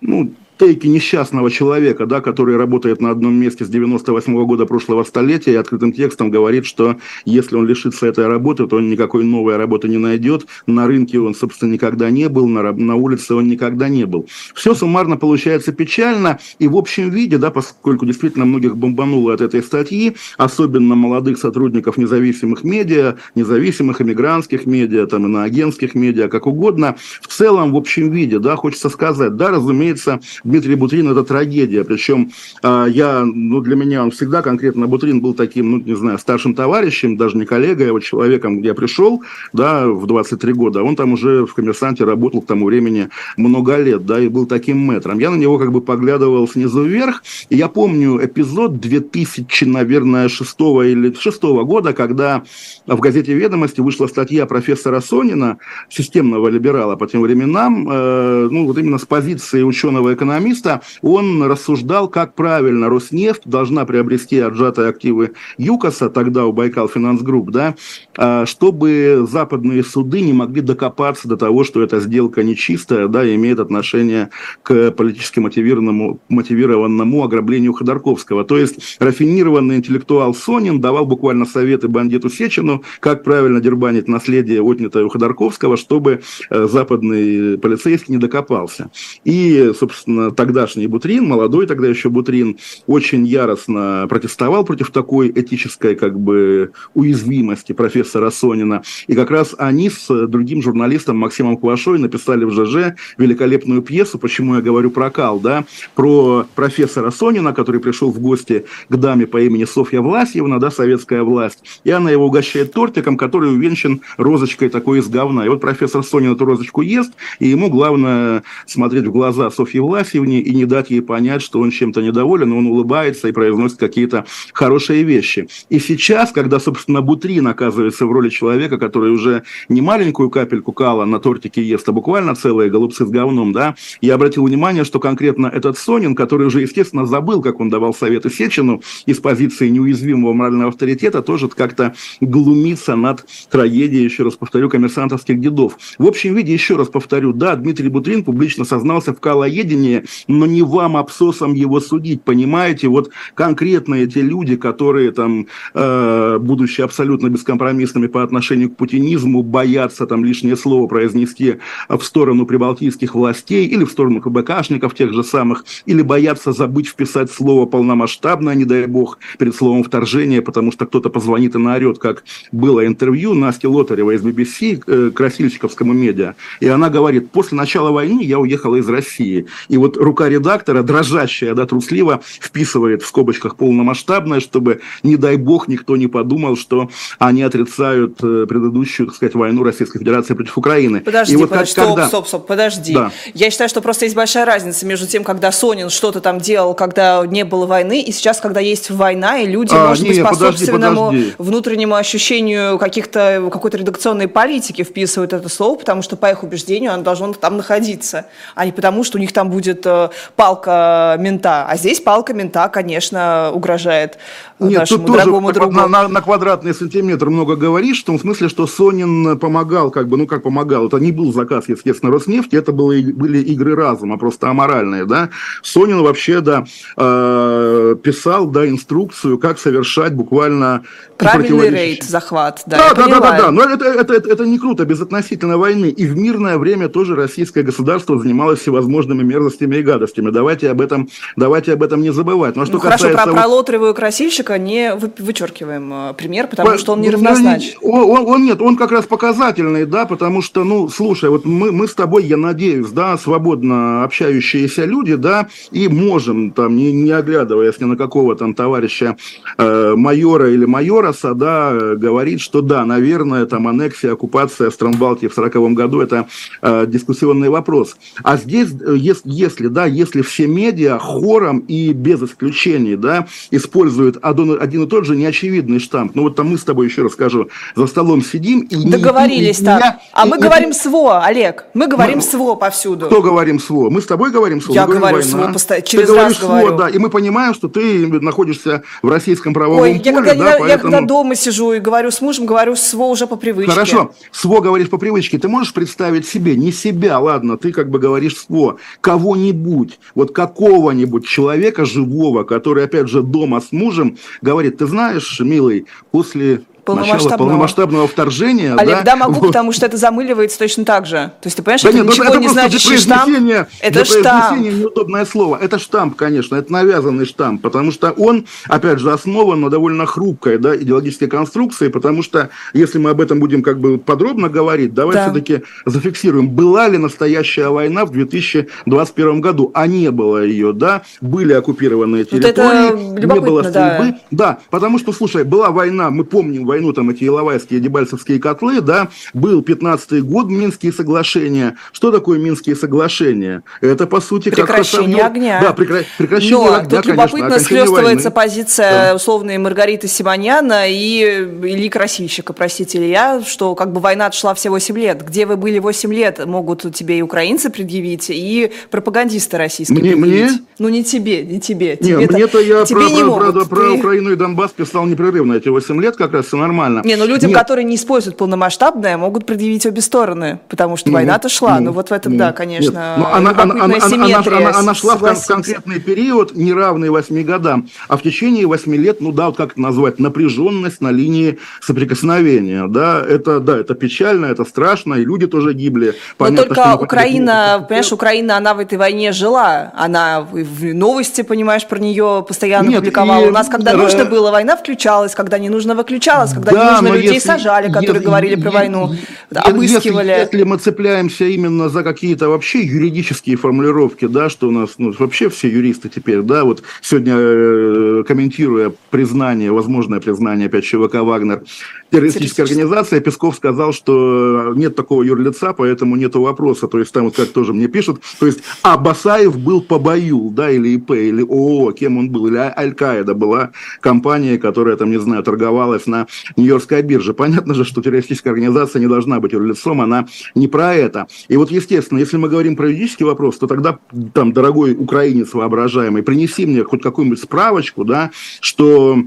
ну, тейки несчастного человека, да, который работает на одном месте с 98 -го года прошлого столетия и открытым текстом говорит, что если он лишится этой работы, то он никакой новой работы не найдет, на рынке он, собственно, никогда не был, на, на улице он никогда не был. Все суммарно получается печально, и в общем виде, да, поскольку действительно многих бомбануло от этой статьи, особенно молодых сотрудников независимых медиа, независимых эмигрантских медиа, там, иноагентских медиа, как угодно, в целом, в общем виде, да, хочется сказать, да, разумеется, Дмитрий Бутрин – это трагедия. Причем а, я, ну, для меня он всегда конкретно Бутрин был таким, ну, не знаю, старшим товарищем, даже не коллегой, а вот человеком, где я пришел, да, в 23 года. Он там уже в коммерсанте работал к тому времени много лет, да, и был таким мэтром. Я на него как бы поглядывал снизу вверх. И я помню эпизод 2000, наверное, 6 или 6 года, когда в газете «Ведомости» вышла статья профессора Сонина, системного либерала по тем временам, э, ну, вот именно с позиции ученого-экономиста, экономиста, он рассуждал, как правильно Роснефть должна приобрести отжатые активы ЮКОСа, тогда у Байкал Финанс Групп, да, а, чтобы западные суды не могли докопаться до того, что эта сделка нечистая, да, и имеет отношение к политически мотивированному, мотивированному ограблению Ходорковского. То есть рафинированный интеллектуал Сонин давал буквально советы бандиту Сечину, как правильно дербанить наследие, отнятое у Ходорковского, чтобы э, западный полицейский не докопался. И, собственно, тогдашний Бутрин, молодой тогда еще Бутрин, очень яростно протестовал против такой этической как бы уязвимости профессора Сонина. И как раз они с другим журналистом Максимом Квашой написали в ЖЖ великолепную пьесу, почему я говорю про Кал, да, про профессора Сонина, который пришел в гости к даме по имени Софья Власьевна, да, советская власть, и она его угощает тортиком, который увенчан розочкой такой из говна. И вот профессор Сонин эту розочку ест, и ему главное смотреть в глаза Софьи Власьевны, Васильевне и не дать ей понять, что он чем-то недоволен, он улыбается и произносит какие-то хорошие вещи. И сейчас, когда, собственно, Бутрин оказывается в роли человека, который уже не маленькую капельку кала на тортике ест, а буквально целые голубцы с говном, да, я обратил внимание, что конкретно этот Сонин, который уже, естественно, забыл, как он давал советы Сечину из позиции неуязвимого морального авторитета, тоже как-то глумится над трагедией, еще раз повторю, коммерсантовских дедов. В общем виде, еще раз повторю, да, Дмитрий Бутрин публично сознался в калоедении, преступление, но не вам, абсосам его судить, понимаете? Вот конкретно эти люди, которые там, э, будучи абсолютно бескомпромиссными по отношению к путинизму, боятся там лишнее слово произнести в сторону прибалтийских властей или в сторону КБКшников тех же самых, или боятся забыть вписать слово полномасштабное, не дай бог, перед словом вторжение, потому что кто-то позвонит и наорет, как было интервью Насти Лотарева из BBC э, к Красильщиковскому медиа, и она говорит, после начала войны я уехала из России, и вот рука редактора, дрожащая, да, трусливо, вписывает в скобочках полномасштабное, чтобы, не дай бог, никто не подумал, что они отрицают э, предыдущую, так сказать, войну Российской Федерации против Украины. Подожди, и вот подожди, как, стоп, когда... стоп, стоп, подожди. Да. Я считаю, что просто есть большая разница между тем, когда Сонин что-то там делал, когда не было войны, и сейчас, когда есть война, и люди, а, может не, быть, по подожди, собственному подожди. внутреннему ощущению каких-то, какой-то редакционной политики вписывают это слово, потому что, по их убеждению, оно должно там находиться, а не потому, что у них там будет э, палка мента. А здесь палка мента, конечно, угрожает Нет, нашему тут дорогому тоже другу. На, на, на квадратный сантиметр много говоришь, в том смысле, что Сонин помогал, как бы, ну как помогал, это не был заказ, естественно, Роснефти, это были, были игры разума, просто аморальные, да. Сонин вообще, да, э, писал, да, инструкцию, как совершать буквально... Правильный рейд, захват, да, да, да, да, да, но это, это, это, это не круто, безотносительно войны. И в мирное время тоже российское государство занималось всевозможными мерзостями и гадостями. Давайте об этом, давайте об этом не забывать. Но что ну, касается... Хорошо, про, про Лотареву и Красильщика не вычеркиваем э, пример, потому по, что он неравнозначен. Он, он, он нет, он как раз показательный, да, потому что, ну, слушай, вот мы, мы с тобой, я надеюсь, да, свободно общающиеся люди, да, и можем, там, не, не оглядываясь ни на какого там товарища э, майора или майороса, да, говорить, что да, наверное, там аннексия, оккупация стран Балтии в 40 году это э, дискуссионный вопрос. А здесь, э, если, если, да, если все медиа хором и без исключений, да, используют один, один и тот же неочевидный штамп, ну вот там мы с тобой еще расскажу, за столом сидим и... Договорились так. а мы говорим СВО, Олег, мы говорим мы, СВО повсюду. Кто говорим СВО? Мы с тобой говорим СВО? Я говорю СВО постоянно, через ты раз говорю. СВО, да, и мы понимаем, что ты находишься в российском правовом Ой, поле, я когда, да, я, поэтому... я когда дома сижу и говорю с мужем, говорю СВО уже по привычке. Хорошо, СВО говоришь по привычке. Ты можешь представить себе, не себя, ладно, ты как бы говоришь СВО, кого-нибудь, вот какого-нибудь человека живого, который, опять же, дома с мужем, говорит, ты знаешь, милый, после полномасштабного, полномасштабного вторжения. Олег, да, да могу, вот. потому что это замыливается точно так же. То есть ты понимаешь, да это нет, ничего это не значащий штамп. Это штамп. неудобное слово. Это штамп, конечно, это навязанный штамп, потому что он, опять же, основан на довольно хрупкой да, идеологической конструкции, потому что если мы об этом будем как бы подробно говорить, давай да. все-таки зафиксируем, была ли настоящая война в 2021 году, а не было ее, да, были оккупированные территории, не было стрельбы. Да. да, потому что, слушай, была война, мы помним войну войну, там эти Иловайские, Дебальцевские котлы, да, был 15-й год, Минские соглашения. Что такое Минские соглашения? Это, по сути, прекращение как огня. Да, прекра... прекращение Но огня, тут любопытно схлестывается позиция да. условной Маргариты Симоняна и Ильи Красильщика, простите, Илья, что как бы война отшла все 8 лет. Где вы были 8 лет, могут тебе и украинцы предъявить, и пропагандисты российские мне, предъявить. Мне? Ну, не тебе, не тебе. Нет, мне-то я тебе про, не про, могут. про, про Ты... Украину и Донбасс писал непрерывно эти 8 лет, как раз нормально. Не, ну людям, Нет. которые не используют полномасштабное, могут предъявить обе стороны, потому что война-то шла. Ну, ну вот в этом, ну, да, конечно, Но она, она, она, она, она, она шла в конкретный период, неравный восьми годам, а в течение восьми лет, ну да, вот как это назвать, напряженность на линии соприкосновения, да, это, да, это печально, это страшно, и люди тоже гибли. Понятно, Но только Украина, понимаешь, Украина, она в этой войне жила, она в новости, понимаешь, про нее постоянно Нет, публиковала. И... У нас, когда нужно было, война включалась, когда не нужно, выключалась, когда да, нужно, людей если, сажали, которые если, говорили про войну, если, обыскивали. Если, если мы цепляемся именно за какие-то вообще юридические формулировки, да, что у нас ну, вообще все юристы теперь, да, вот сегодня э, комментируя признание, возможное признание опять ЧВК «Вагнер», террористическая организация, Песков сказал, что нет такого юрлица, поэтому нет вопроса. То есть там вот как тоже мне пишут, то есть а Басаев был по бою, да, или ИП, или ООО, кем он был, или Аль-Каида была компания, которая там, не знаю, торговалась на Нью-Йоркской бирже. Понятно же, что террористическая организация не должна быть юрлицом, она не про это. И вот, естественно, если мы говорим про юридический вопрос, то тогда, там, дорогой украинец воображаемый, принеси мне хоть какую-нибудь справочку, да, что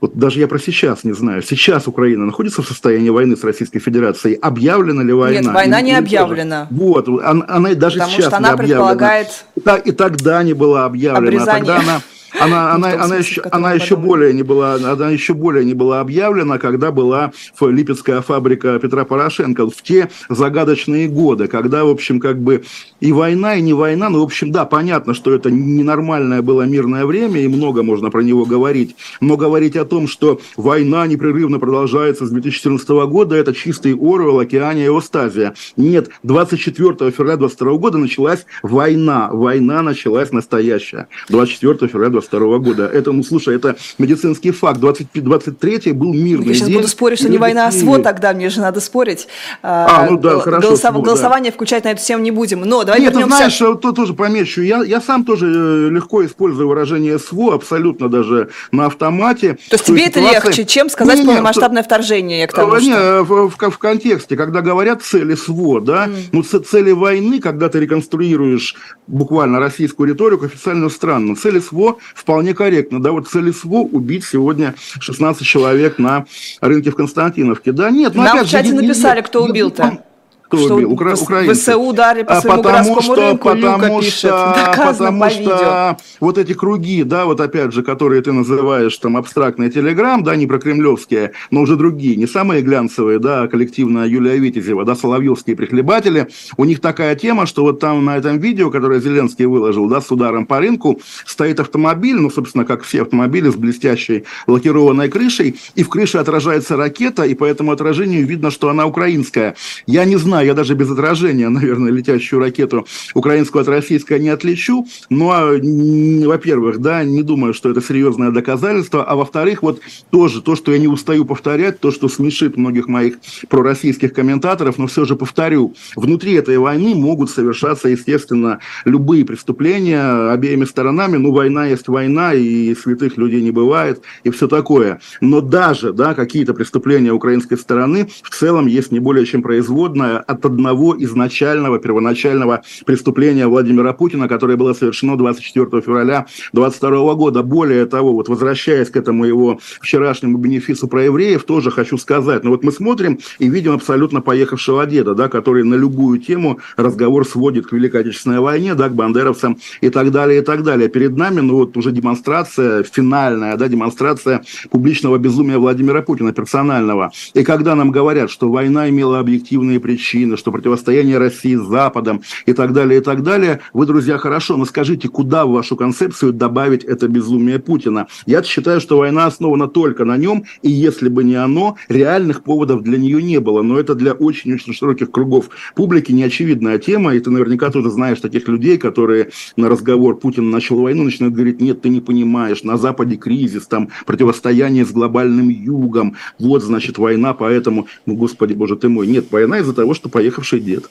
вот даже я про сейчас не знаю, сейчас Украина находится в состоянии войны с Российской Федерацией, объявлена ли война? Нет, война не объявлена. Вот, она, она даже Потому сейчас что она не объявлена. предполагает... И, и тогда не была объявлена, Обрезание. тогда она она, она, она, смысле, еще, она, еще более не была, она еще более не была объявлена, когда была Липецкая фабрика Петра Порошенко в те загадочные годы, когда, в общем, как бы и война, и не война, ну, в общем, да, понятно, что это ненормальное было мирное время, и много можно про него говорить, но говорить о том, что война непрерывно продолжается с 2014 года, это чистый Орвел, Океания и Остазия. Нет, 24 февраля 22 года началась война, война началась настоящая, 24 февраля 22 года. Это, ну, слушай, это медицинский факт, 20, 23 был мирный Я сейчас день. буду спорить, что не война, а свод тогда, мне же надо спорить. А, ну да, Гол- хорошо, голосов- свод, да. Голосование включать на эту тему не будем. Но давай Нет, ты вернемся... знаешь, вот тут тоже помечу. Я, я сам тоже э, легко использую выражение СВО, абсолютно даже на автомате. То есть тебе это ситуация- легче, чем сказать Не-не, полномасштабное вторжение, я к тому, Э, не, что... в, в- в контексте, когда говорят цели СВО, да, ну ц- цели войны, когда ты реконструируешь буквально российскую риторику, официально странно. Цели СВО вполне корректно, да, вот цели СВО убить сегодня 16 человек на рынке в Константиновке, да, нет, ну Нам опять в же, чате не- написали, кто не- убил-то. Кто Что убил? Укра- в- украинцы. ВСУ ударили по А своему городскому рынку, Люка потому пишет. что, Доказано потому по что видео. вот эти круги, да, вот опять же, которые ты называешь там абстрактный телеграм, да, не про кремлевские, но уже другие, не самые глянцевые, да, коллективно Юлия Витязева, да, соловьевские прихлебатели, у них такая тема, что вот там на этом видео, которое Зеленский выложил, да, с ударом по рынку, стоит автомобиль, ну, собственно, как все автомобили с блестящей лакированной крышей, и в крыше отражается ракета, и по этому отражению видно, что она украинская. Я не знаю, я даже без отражения, наверное, летящую ракету украинскую от российской не отличу, но, м, во-первых, да, не думаю, что это серьезное доказательство, а во-вторых, вот тоже то, что я не устаю повторять, то, что смешит многих моих пророссийских комментаторов, но все же повторю, внутри этой войны могут совершаться, естественно, любые преступления обеими сторонами, ну, война есть война, и святых людей не бывает, и все такое. Но даже, да, какие-то преступления украинской стороны в целом есть не более чем производная от одного изначального, первоначального преступления Владимира Путина, которое было совершено 24 февраля 2022 года. Более того, вот возвращаясь к этому его вчерашнему бенефису про евреев, тоже хочу сказать, ну вот мы смотрим и видим абсолютно поехавшего деда, да, который на любую тему разговор сводит к Великой Отечественной войне, да, к бандеровцам и так далее, и так далее. Перед нами, ну вот уже демонстрация, финальная, да, демонстрация публичного безумия Владимира Путина, персонального. И когда нам говорят, что война имела объективные причины, что противостояние России с Западом и так далее, и так далее, вы, друзья, хорошо, но скажите, куда в вашу концепцию добавить это безумие Путина? Я считаю, что война основана только на нем, и если бы не оно, реальных поводов для нее не было. Но это для очень-очень широких кругов публики неочевидная тема, и ты наверняка тоже знаешь таких людей, которые на разговор Путин начал войну, начинают говорить, нет, ты не понимаешь, на Западе кризис, там противостояние с глобальным югом, вот, значит, война, поэтому, ну, господи, боже ты мой, нет, война из-за того, что поехавший дед.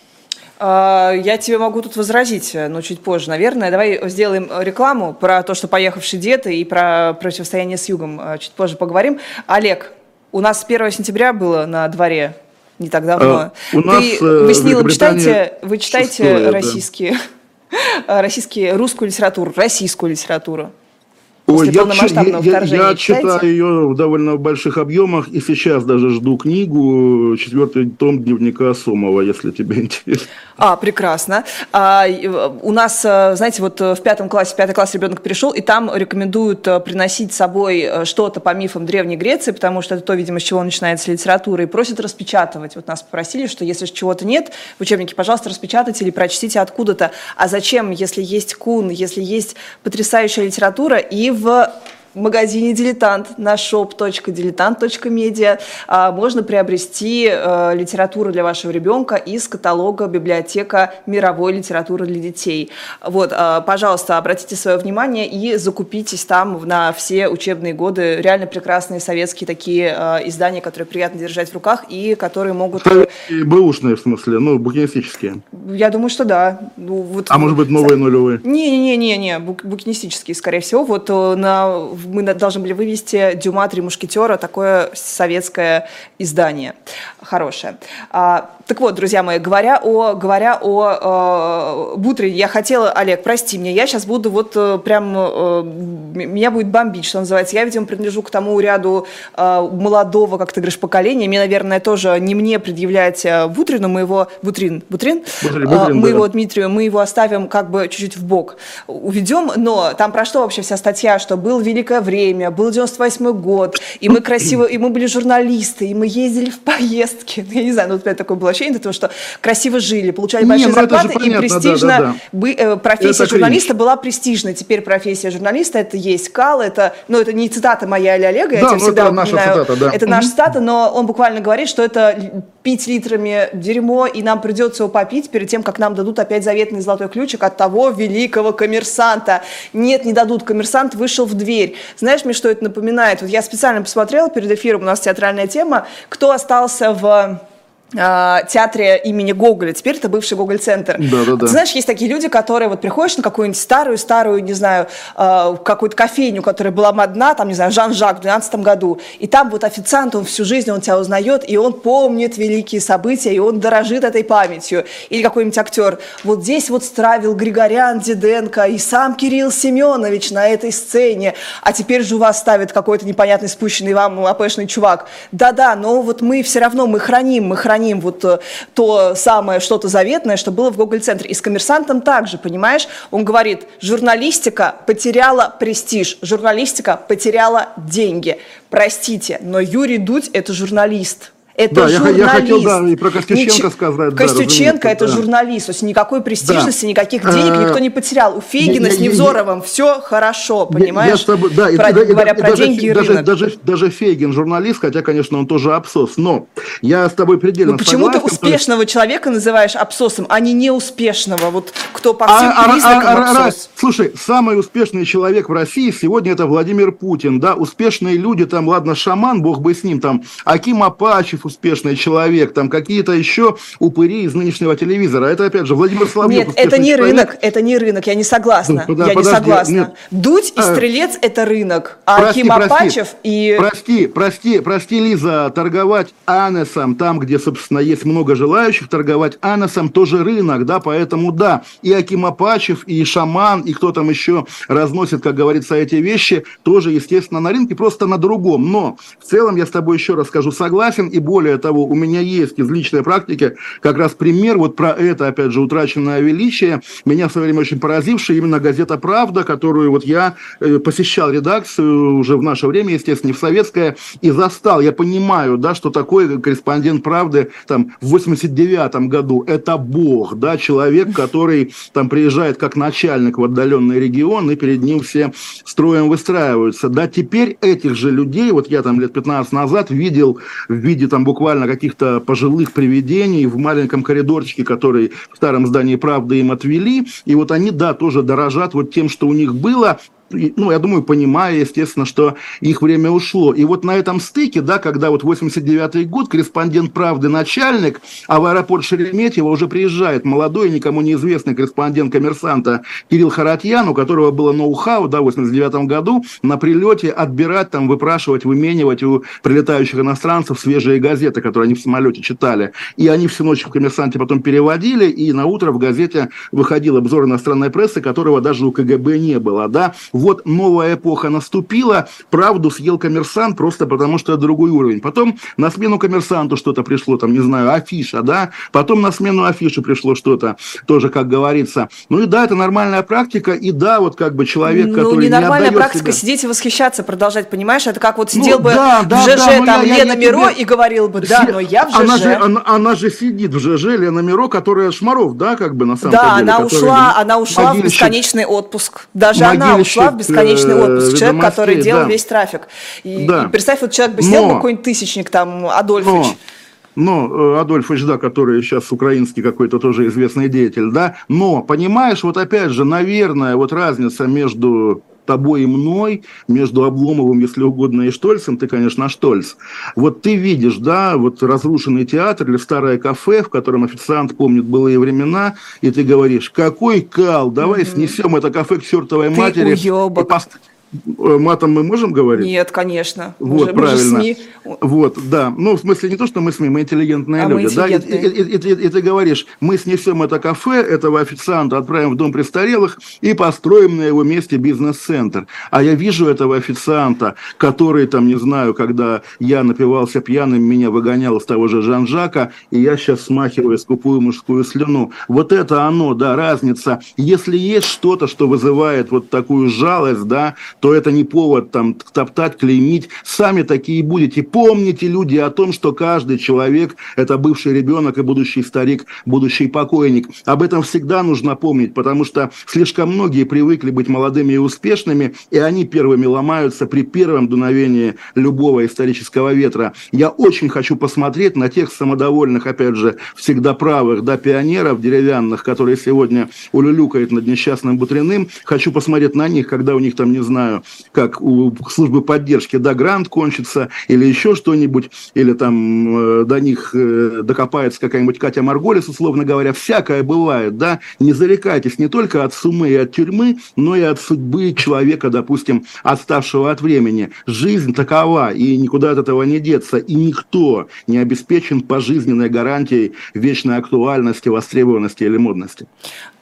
А, Я тебе могу тут возразить, но чуть позже, наверное. Давай сделаем рекламу про то, что поехавший дед, и про противостояние с югом а, чуть позже поговорим. Олег, у нас 1 сентября было на дворе не так давно. А, у нас, Ты, э, вы с Нилом читаете, вы читаете шестое, да. российские, российские, русскую литературу, российскую литературу? Ой, я, я- вторжения я читаю ее в довольно больших объемах, и сейчас даже жду книгу, четвертый том дневника Сомова, если тебе интересно. А, прекрасно. А, э, у нас, э, знаете, вот э, в пятом классе, пятый класс ребенок пришел, и там рекомендуют э, приносить с собой э, что-то по мифам Древней Греции, потому что это то, видимо, с чего начинается литература, и просят распечатывать. Вот нас попросили, что если чего-то нет в учебнике, пожалуйста, распечатайте или прочтите откуда-то. А зачем, если есть Кун, если есть потрясающая литература, и v в магазине «Дилетант» на shop.diletant.media а, можно приобрести э, литературу для вашего ребенка из каталога библиотека мировой литературы для детей. Вот, а, пожалуйста, обратите свое внимание и закупитесь там на все учебные годы. Реально прекрасные советские такие э, издания, которые приятно держать в руках и которые могут... И бэушные, в смысле, ну, букинистические. Я думаю, что да. Ну, вот, А может быть, новые нулевые? не-не-не-не, бук- букинистические, скорее всего. Вот э, на, мы должны были вывести «Дюма. Три мушкетера», такое советское издание хорошее. А, так вот, друзья мои, говоря о, говоря о э, Бутре, я хотела, Олег, прости меня, я сейчас буду вот э, прям, э, меня будет бомбить, что называется. Я, видимо, принадлежу к тому ряду э, молодого, как ты говоришь, поколения. Мне, наверное, тоже не мне предъявлять э, Бутрину, мы его, Бутрин, Бутрин, Бутрин, Бутрин э, мы да. его, Дмитрию, мы его оставим как бы чуть-чуть в бок, уведем, но там про что вообще вся статья, что был великое время, был 98 год, и мы красиво, и мы были журналисты, и мы ездили в поездки, я не знаю, ну, вот такое было ощущение того, что красиво жили, получали большие Не, ну, зарплаты, и престижно, да, да, да. Э, профессия это журналиста кринж. была престижной. Теперь профессия журналиста, это есть кал, это, ну, это не цитата моя или Олега, да, я тебе ну, всегда это наша цитата, да. Это наша цитата, но он буквально говорит, что это пить литрами дерьмо, и нам придется его попить перед тем, как нам дадут опять заветный золотой ключик от того великого коммерсанта. Нет, не дадут. Коммерсант вышел в дверь. Знаешь, мне что это напоминает? Вот я специально посмотрела перед эфиром, у нас театральная тема, кто остался в а, театре имени Гоголя. Теперь это бывший Гоголь-центр. Да, да, да. Ты знаешь, есть такие люди, которые вот приходишь на какую-нибудь старую-старую, не знаю, а, какую-то кофейню, которая была модна, там, не знаю, Жан-Жак в 12 году, и там вот официант, он всю жизнь, он тебя узнает, и он помнит великие события, и он дорожит этой памятью. Или какой-нибудь актер. Вот здесь вот стравил Григорян Диденко и сам Кирилл Семенович на этой сцене, а теперь же у вас ставит какой-то непонятный спущенный вам АПшный чувак. Да-да, но вот мы все равно, мы храним, мы храним храним вот э, то самое что-то заветное, что было в Гоголь-центре. И с коммерсантом также, понимаешь? Он говорит, журналистика потеряла престиж, журналистика потеряла деньги. Простите, но Юрий Дудь – это журналист. Это да, журналист. Я, я хотел, да, и про Костюченко Нич... сказать. Костюченко да, это да. журналист. То есть никакой престижности, да. никаких денег э, никто не потерял. У Фейгина я, с Невзоровым я, все хорошо, понимаешь? Я, с тобой, да, про, и, говоря и, про даже, деньги и даже, рынок. Даже, даже Фейгин журналист, хотя, конечно, он тоже абсос. Но я с тобой предельно ну, почему согласен. Почему ты успешного что... человека называешь абсосом, а не неуспешного? Вот кто по всем а, признакам а, а, абсос. Слушай, самый успешный человек в России сегодня это Владимир Путин. Да, успешные люди, там, ладно, шаман, бог бы с ним, там, Аким Апачев, успешный человек, там какие-то еще упыри из нынешнего телевизора. Это, опять же, Владимир Соловьев. Нет, это не человек. рынок, это не рынок, я не согласна. Ну, я подожди, не согласна. Нет. Дудь и а, Стрелец – это рынок, а прости, Аким Апачев и… Прости, прости, прости, Лиза, торговать анесом, там, где, собственно, есть много желающих торговать анесом, тоже рынок, да, поэтому да, и Аким Апачев, и Шаман, и кто там еще разносит, как говорится, эти вещи, тоже, естественно, на рынке, просто на другом. Но в целом я с тобой еще раз скажу, согласен, и более того, у меня есть из личной практики как раз пример вот про это, опять же, утраченное величие, меня в свое время очень поразивший именно газета «Правда», которую вот я э, посещал редакцию уже в наше время, естественно, не в советское, и застал. Я понимаю, да, что такое корреспондент «Правды» там в 89 году. Это бог, да, человек, который там приезжает как начальник в отдаленный регион, и перед ним все строем выстраиваются. Да, теперь этих же людей, вот я там лет 15 назад видел в виде там буквально каких-то пожилых привидений в маленьком коридорчике, который в старом здании «Правды» им отвели. И вот они, да, тоже дорожат вот тем, что у них было, ну, я думаю, понимая, естественно, что их время ушло. И вот на этом стыке, да, когда вот 89-й год, корреспондент «Правды» начальник, а в аэропорт Шереметьево уже приезжает молодой, никому неизвестный корреспондент «Коммерсанта» Кирилл Харатьян, у которого было ноу-хау, да, в 89 году, на прилете отбирать, там, выпрашивать, выменивать у прилетающих иностранцев свежие газеты, которые они в самолете читали. И они всю ночь в «Коммерсанте» потом переводили, и на утро в газете выходил обзор иностранной прессы, которого даже у КГБ не было, да, вот новая эпоха наступила, правду съел коммерсант просто потому, что это другой уровень. Потом на смену коммерсанту что-то пришло, там, не знаю, афиша, да, потом на смену афиши пришло что-то, тоже, как говорится. Ну и да, это нормальная практика, и да, вот как бы человек, ну, который не нормальная не практика себя... сидеть и восхищаться, продолжать, понимаешь, это как вот сидел ну, бы да, да, в ЖЖ да, там я, Лена я, Миро тебе... и говорил бы, да, но я в ЖЖ. Она же, она, она же сидит в ЖЖ, Лена Миро, которая Шмаров, да, как бы на самом да, деле. Да, она ушла, она ушла в бесконечный отпуск. Даже она ушла в бесконечный э, отпуск. Человек, который делал весь трафик. И, да. и представь, вот человек бы сидел, Но... какой-нибудь тысячник там, Адольфович. Но... Но э, Адольфович, да, который сейчас украинский какой-то тоже известный деятель, да, но, понимаешь, вот опять же, наверное, вот разница между тобой и мной, между Обломовым, если угодно, и Штольцем, ты, конечно, Штольц. Вот ты видишь, да, вот разрушенный театр или старое кафе, в котором официант помнит былые времена, и ты говоришь, какой кал, давай угу. снесем это кафе к чертовой ты матери. Уебок. И, пост- матом мы можем говорить? Нет, конечно. Вот, мы правильно. Мы СМИ. Вот, да. Ну, в смысле, не то, что мы СМИ, мы интеллигентные а люди. Мы интеллигентные. Да? И, и, и, и, и ты говоришь, мы снесем это кафе, этого официанта отправим в дом престарелых и построим на его месте бизнес-центр. А я вижу этого официанта, который, там, не знаю, когда я напивался пьяным, меня выгонял из того же Жан-Жака, и я сейчас смахиваю скупую мужскую слюну. Вот это оно, да, разница. Если есть что-то, что вызывает вот такую жалость, да, то это не повод там топтать, клеймить. Сами такие будете. Помните, люди, о том, что каждый человек – это бывший ребенок и будущий старик, будущий покойник. Об этом всегда нужно помнить, потому что слишком многие привыкли быть молодыми и успешными, и они первыми ломаются при первом дуновении любого исторического ветра. Я очень хочу посмотреть на тех самодовольных, опять же, всегда правых, да, пионеров деревянных, которые сегодня улюлюкают над несчастным Бутриным. Хочу посмотреть на них, когда у них там, не знаю, знаю, как у службы поддержки, да, грант кончится, или еще что-нибудь, или там э, до них э, докопается какая-нибудь Катя Марголис, условно говоря, всякое бывает, да, не зарекайтесь не только от суммы и от тюрьмы, но и от судьбы человека, допустим, отставшего от времени. Жизнь такова, и никуда от этого не деться, и никто не обеспечен пожизненной гарантией вечной актуальности, востребованности или модности.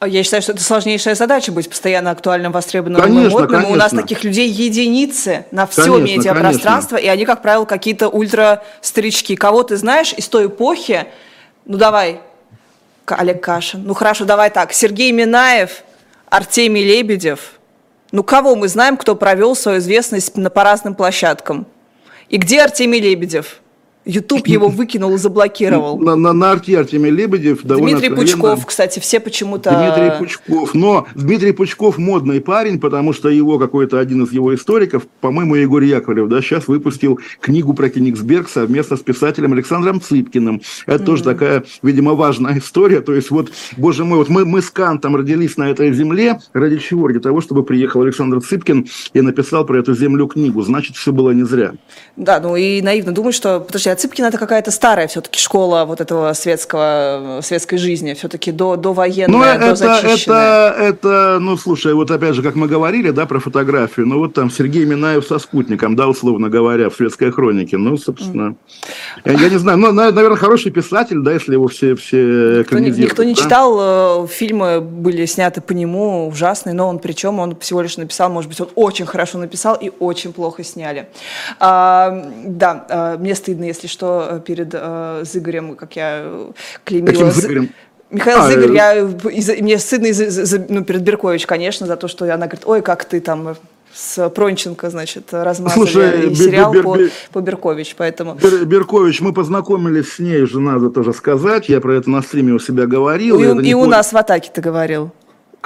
Я считаю, что это сложнейшая задача быть постоянно актуальным, востребованным конечно, и модным. Конечно. У нас таких людей единицы на все конечно, медиапространство, конечно. и они, как правило, какие-то ультра-старички. Кого ты знаешь из той эпохи? Ну, давай, Олег Кашин. Ну, хорошо, давай так. Сергей Минаев, Артемий Лебедев. Ну, кого мы знаем, кто провел свою известность на, по разным площадкам? И где Артемий Лебедев? YouTube его выкинул и заблокировал. На, на, на арте Артемий Лебедев довольно Дмитрий Пучков, кстати, все почему-то... Дмитрий Пучков. Но Дмитрий Пучков модный парень, потому что его какой-то один из его историков, по-моему, Егор Яковлев, да, сейчас выпустил книгу про Кенигсберг совместно с писателем Александром Цыпкиным. Это mm-hmm. тоже такая, видимо, важная история. То есть вот, боже мой, вот мы, мы с Кантом родились на этой земле. Ради чего? Ради того, чтобы приехал Александр Цыпкин и написал про эту землю книгу. Значит, все было не зря. Да, ну и наивно думать, что... Подожди, Цыпкина это какая-то старая все-таки школа вот этого светского, светской жизни, все-таки до, до военная, ну, это, до это, это, ну, слушай, вот опять же, как мы говорили, да, про фотографию, ну, вот там Сергей Минаев со спутником, да, условно говоря, в светской хронике, ну, собственно, mm. я, я не знаю, ну, наверное, хороший писатель, да, если его все, все Никто, никто не да? читал, э, фильмы были сняты по нему, ужасные, но он причем, он всего лишь написал, может быть, он очень хорошо написал и очень плохо сняли. А, да, мне стыдно, если что, Э, перед э, Зыгорем, как я клеймила. Каким Зыгорем? Михаил а, Зыгорь, я, из, мне стыдно из, из, ну, перед Беркович, конечно, за то, что она говорит, ой, как ты там с Пронченко, значит, размазали Слушай, сериал Бер, Бер, по, по Беркович, поэтому... Бер, Беркович, мы познакомились с ней уже, надо тоже сказать, я про это на стриме у себя говорил. И, и у нас в атаке ты говорил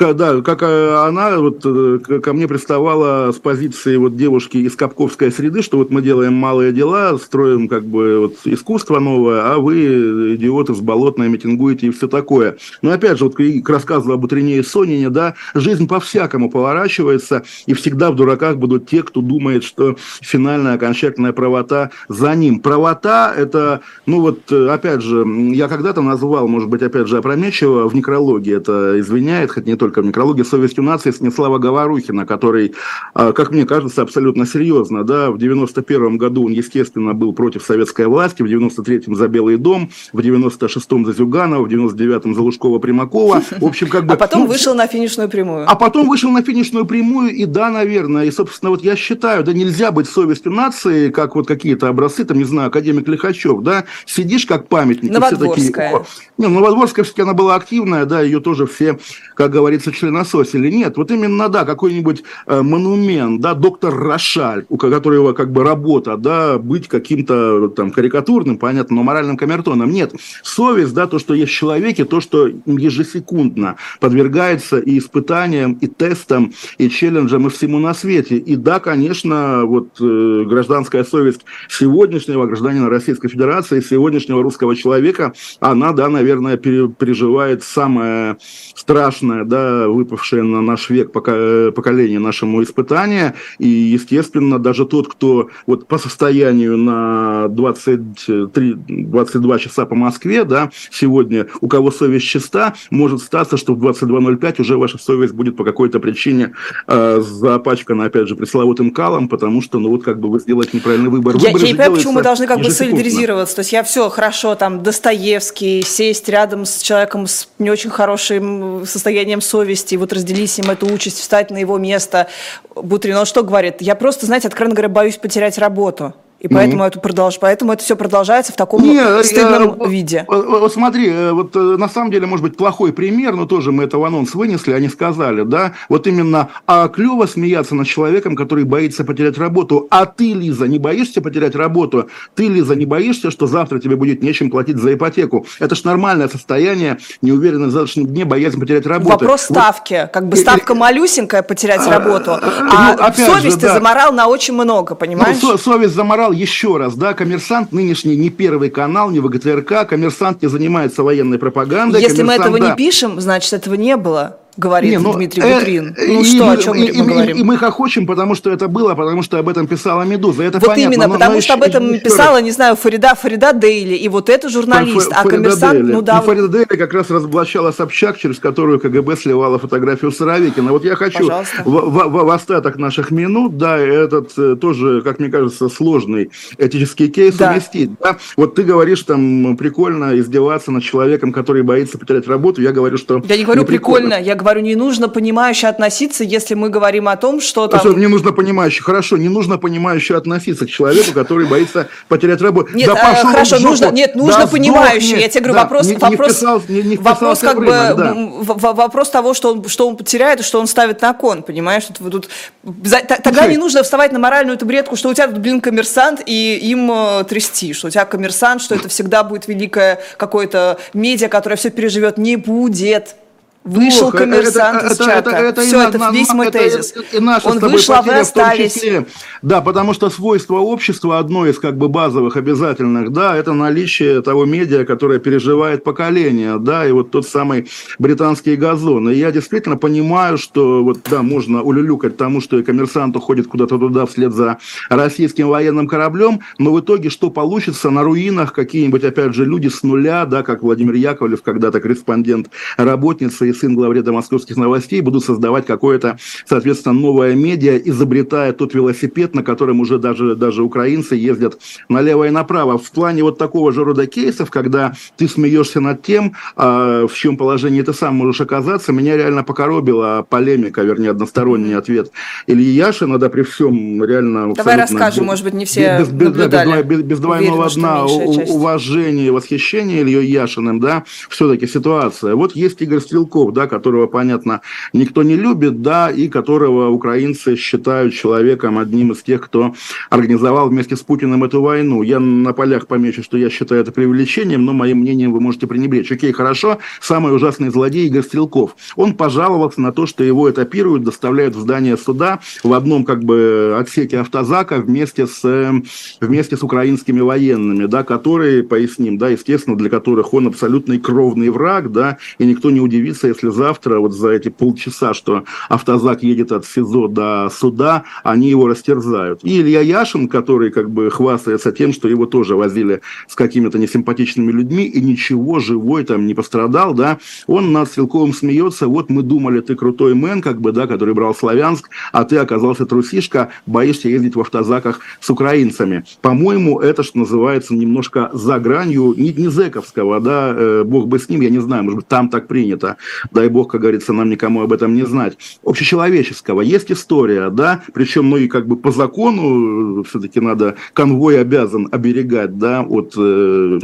да, как э, она вот э, ко мне приставала с позиции вот девушки из Капковской среды, что вот мы делаем малые дела, строим как бы вот искусство новое, а вы, идиоты, с болотной митингуете и все такое. Но опять же, вот к рассказу об Утрине и Сонине, да, жизнь по-всякому поворачивается, и всегда в дураках будут те, кто думает, что финальная окончательная правота за ним. Правота – это, ну вот, э, опять же, я когда-то назвал, может быть, опять же, опрометчиво в некрологии, это извиняет, хоть не только только микрология совестью нации Станислава Говорухина, который, а, как мне кажется, абсолютно серьезно, да, в 91 году он, естественно, был против советской власти, в 93-м за Белый дом, в 96-м за Зюганова, в 99-м за Лужкова-Примакова. В общем, как бы... А потом ну, вышел на финишную прямую. А потом вышел на финишную прямую, и да, наверное, и, собственно, вот я считаю, да, нельзя быть совестью нации, как вот какие-то образцы, там, не знаю, академик Лихачев, да, сидишь как памятник. Новодворская. Все такие, не, Новодворская все-таки она была активная, да, ее тоже все, как говорится, говорится, членососили. Нет, вот именно, да, какой-нибудь э, монумент, да, доктор Рошаль, у которого как бы работа, да, быть каким-то там карикатурным, понятно, но моральным камертоном. Нет, совесть, да, то, что есть в человеке, то, что ежесекундно подвергается и испытаниям, и тестам, и челленджам, и всему на свете. И да, конечно, вот э, гражданская совесть сегодняшнего гражданина Российской Федерации, сегодняшнего русского человека, она, да, наверное, переживает самое страшное, да, да, выпавшее на наш век поколение нашему испытания, и, естественно, даже тот, кто вот по состоянию на 23, 22 часа по Москве, да, сегодня, у кого совесть чиста, может статься, что в 22.05 уже ваша совесть будет по какой-то причине э, запачкана, опять же, пресловутым калом, потому что, ну, вот как бы вы сделаете неправильный выбор. Я, я не понимаю, почему мы должны как бы солидаризироваться. То есть я все хорошо, там, Достоевский, сесть рядом с человеком с не очень хорошим состоянием совести, вот разделить с ним эту участь, встать на его место. Бутрин, он что говорит? Я просто, знаете, откровенно говоря, боюсь потерять работу. И ну. поэтому, это продолж... поэтому это все продолжается в таком Не, стыдном я, виде. Вот, вот смотри, э, вот э, на самом деле, может быть, плохой пример, но тоже мы это в анонс вынесли, они сказали, да, вот именно, а клево смеяться над человеком, который боится потерять работу, а ты, Лиза, не боишься потерять работу? Ты, Лиза, не боишься, что завтра тебе будет нечем платить за ипотеку? Это ж нормальное состояние, неуверенность в завтрашнем дне, боязнь потерять работу. Вопрос ставки, вот. как бы ставка малюсенькая потерять работу, а, ну, совесть же, ты да. заморал на очень много, понимаешь? Ну, совесть заморал сказал еще раз, да, коммерсант нынешний не первый канал, не ВГТРК, коммерсант не занимается военной пропагандой. Если мы этого да. не пишем, значит, этого не было говорит не, ну, Дмитрий Бутрин. Э, ну и, что, и, о чем и, мы и, говорим? И, и мы хохочем, потому что это было, потому что об этом писала «Медуза». Это вот понятно, именно, но, потому но что еще, об этом писала, раз. не знаю, Фарида, Фарида Дейли, и вот это журналист, Ф, а коммерсант, Дейли. ну да. И Фарида Дейли как раз разоблачала Собчак, через которую КГБ сливала фотографию Суровикина. Вот я хочу в, в, в, в остаток наших минут, да, этот э, тоже, как мне кажется, сложный этический кейс да. уместить. Да? Вот ты говоришь, там, прикольно издеваться над человеком, который боится потерять работу. Я говорю, что... Я не говорю не прикольно, прикольно, я говорю, не нужно понимающе относиться, если мы говорим о том, что там... Что, не нужно понимающе. Хорошо, не нужно понимающе относиться к человеку, который боится потерять работу. Нет, да э, хорошо, нужно, нет, нужно да, понимающе. Я тебе говорю, да, вопрос, не, вопрос, не вписал, не, не вопрос как бы, да. вопрос того, что он, что он потеряет и что он ставит на кон, понимаешь? Тут, тут, тогда не нужно вставать на моральную табуретку, что у тебя блин, коммерсант, и им э, трясти, что у тебя коммерсант, что это всегда будет великое какое-то медиа, которое все переживет. Не будет. Вышел Плохо. коммерсант это, из чата. Это, это, это, Все, это на, весь мой это, тезис. И наша Он вышел, а вы остались. Да, потому что свойство общества, одно из как бы базовых обязательных, да, это наличие того медиа, которое переживает поколение, да, и вот тот самый британский газон. И я действительно понимаю, что вот, да, можно улюлюкать тому, что и коммерсант уходит куда-то туда вслед за российским военным кораблем, но в итоге что получится на руинах какие-нибудь, опять же, люди с нуля, да, как Владимир Яковлев, когда-то корреспондент, работница и сын главреда московских новостей будут создавать какое-то, соответственно, новое медиа, изобретая тот велосипед, на котором уже даже, даже украинцы ездят налево и направо. В плане вот такого же рода кейсов, когда ты смеешься над тем, а, в чем положении ты сам можешь оказаться, меня реально покоробила полемика, вернее, односторонний ответ Ильи Яшина, да, при всем реально... Давай расскажем, может быть, не все без, без, наблюдали. Без, без, без двойного дна уважения и восхищения Ильей Яшиным, да, все-таки ситуация. Вот есть Игорь Стрелков, Песков, да, которого, понятно, никто не любит, да, и которого украинцы считают человеком одним из тех, кто организовал вместе с Путиным эту войну. Я на полях помечу, что я считаю это преувеличением, но моим мнением вы можете пренебречь. Окей, хорошо, самый ужасный злодей Игорь Стрелков. Он пожаловался на то, что его этапируют, доставляют в здание суда в одном как бы отсеке автозака вместе с, вместе с украинскими военными, да, которые, поясним, да, естественно, для которых он абсолютный кровный враг, да, и никто не удивится, если завтра вот за эти полчаса, что автозак едет от СИЗО до суда, они его растерзают. И Илья Яшин, который как бы хвастается тем, что его тоже возили с какими-то несимпатичными людьми, и ничего, живой там не пострадал, да, он над Стрелковым смеется, вот мы думали, ты крутой мэн, как бы, да, который брал Славянск, а ты оказался трусишка, боишься ездить в автозаках с украинцами. По-моему, это, что называется, немножко за гранью, не, не зэковского, да, э, бог бы с ним, я не знаю, может быть, там так принято, дай бог, как говорится, нам никому об этом не знать, общечеловеческого. Есть история, да, причем, ну и как бы по закону все-таки надо, конвой обязан оберегать, да, от э,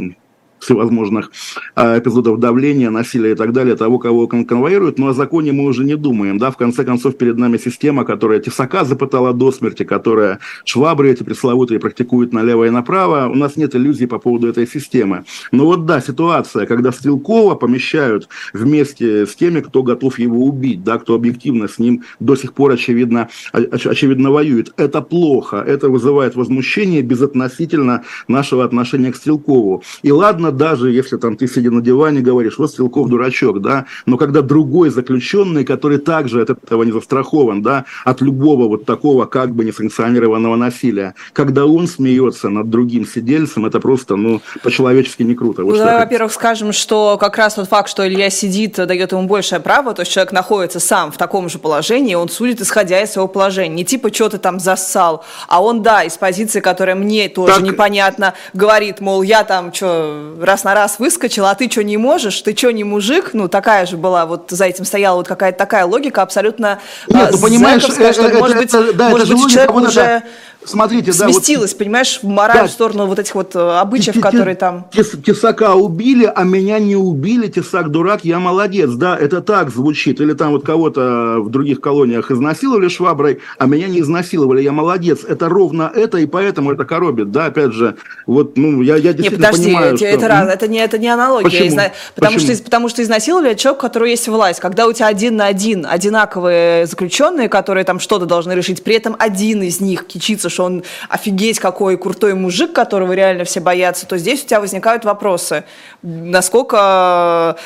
всевозможных а, эпизодов давления, насилия и так далее, того, кого конвоируют. Но о законе мы уже не думаем. Да? В конце концов, перед нами система, которая тесака запытала до смерти, которая швабры эти пресловутые практикует налево и направо. У нас нет иллюзий по поводу этой системы. Но вот да, ситуация, когда Стрелкова помещают вместе с теми, кто готов его убить, да, кто объективно с ним до сих пор, очевидно, очевидно воюет. Это плохо. Это вызывает возмущение безотносительно нашего отношения к Стрелкову. И ладно, спокойно, даже если там ты сидя на диване говоришь, вот Стрелков дурачок, да, но когда другой заключенный, который также от этого не застрахован, да, от любого вот такого как бы несанкционированного насилия, когда он смеется над другим сидельцем, это просто, ну, по-человечески не круто. Вот ну, давай, во-первых, скажем, что как раз тот факт, что Илья сидит, дает ему большее право, то есть человек находится сам в таком же положении, он судит, исходя из своего положения. Не типа, что ты там зассал, а он, да, из позиции, которая мне тоже так... непонятно, говорит, мол, я там что, раз на раз выскочил, а ты что не можешь, ты что не мужик? Ну, такая же была, вот за этим стояла вот какая-то такая логика абсолютно Нет, ну, понимаешь, это, что, это, может быть, это, да, может быть человек уже смотрите, да, вот, понимаешь, в мораль, да, в сторону вот этих вот э, обычаев, т- которые там... Тес, тесака убили, а меня не убили, Тесак дурак, я молодец, да, это так звучит. Или там вот кого-то в других колониях изнасиловали шваброй, а меня не изнасиловали, я молодец. Это ровно это, и поэтому это коробит, да, опять же, вот, ну, я, я действительно не, подожди, понимаю, это, что... это, раз, это, не, это не аналогия. Почему? Изна... Потому, Почему? Что, потому что изнасиловали человек, у которого есть власть. Когда у тебя один на один одинаковые заключенные, которые там что-то должны решить, при этом один из них кичится, что он офигеть какой крутой мужик, которого реально все боятся, то здесь у тебя возникают вопросы. Насколько,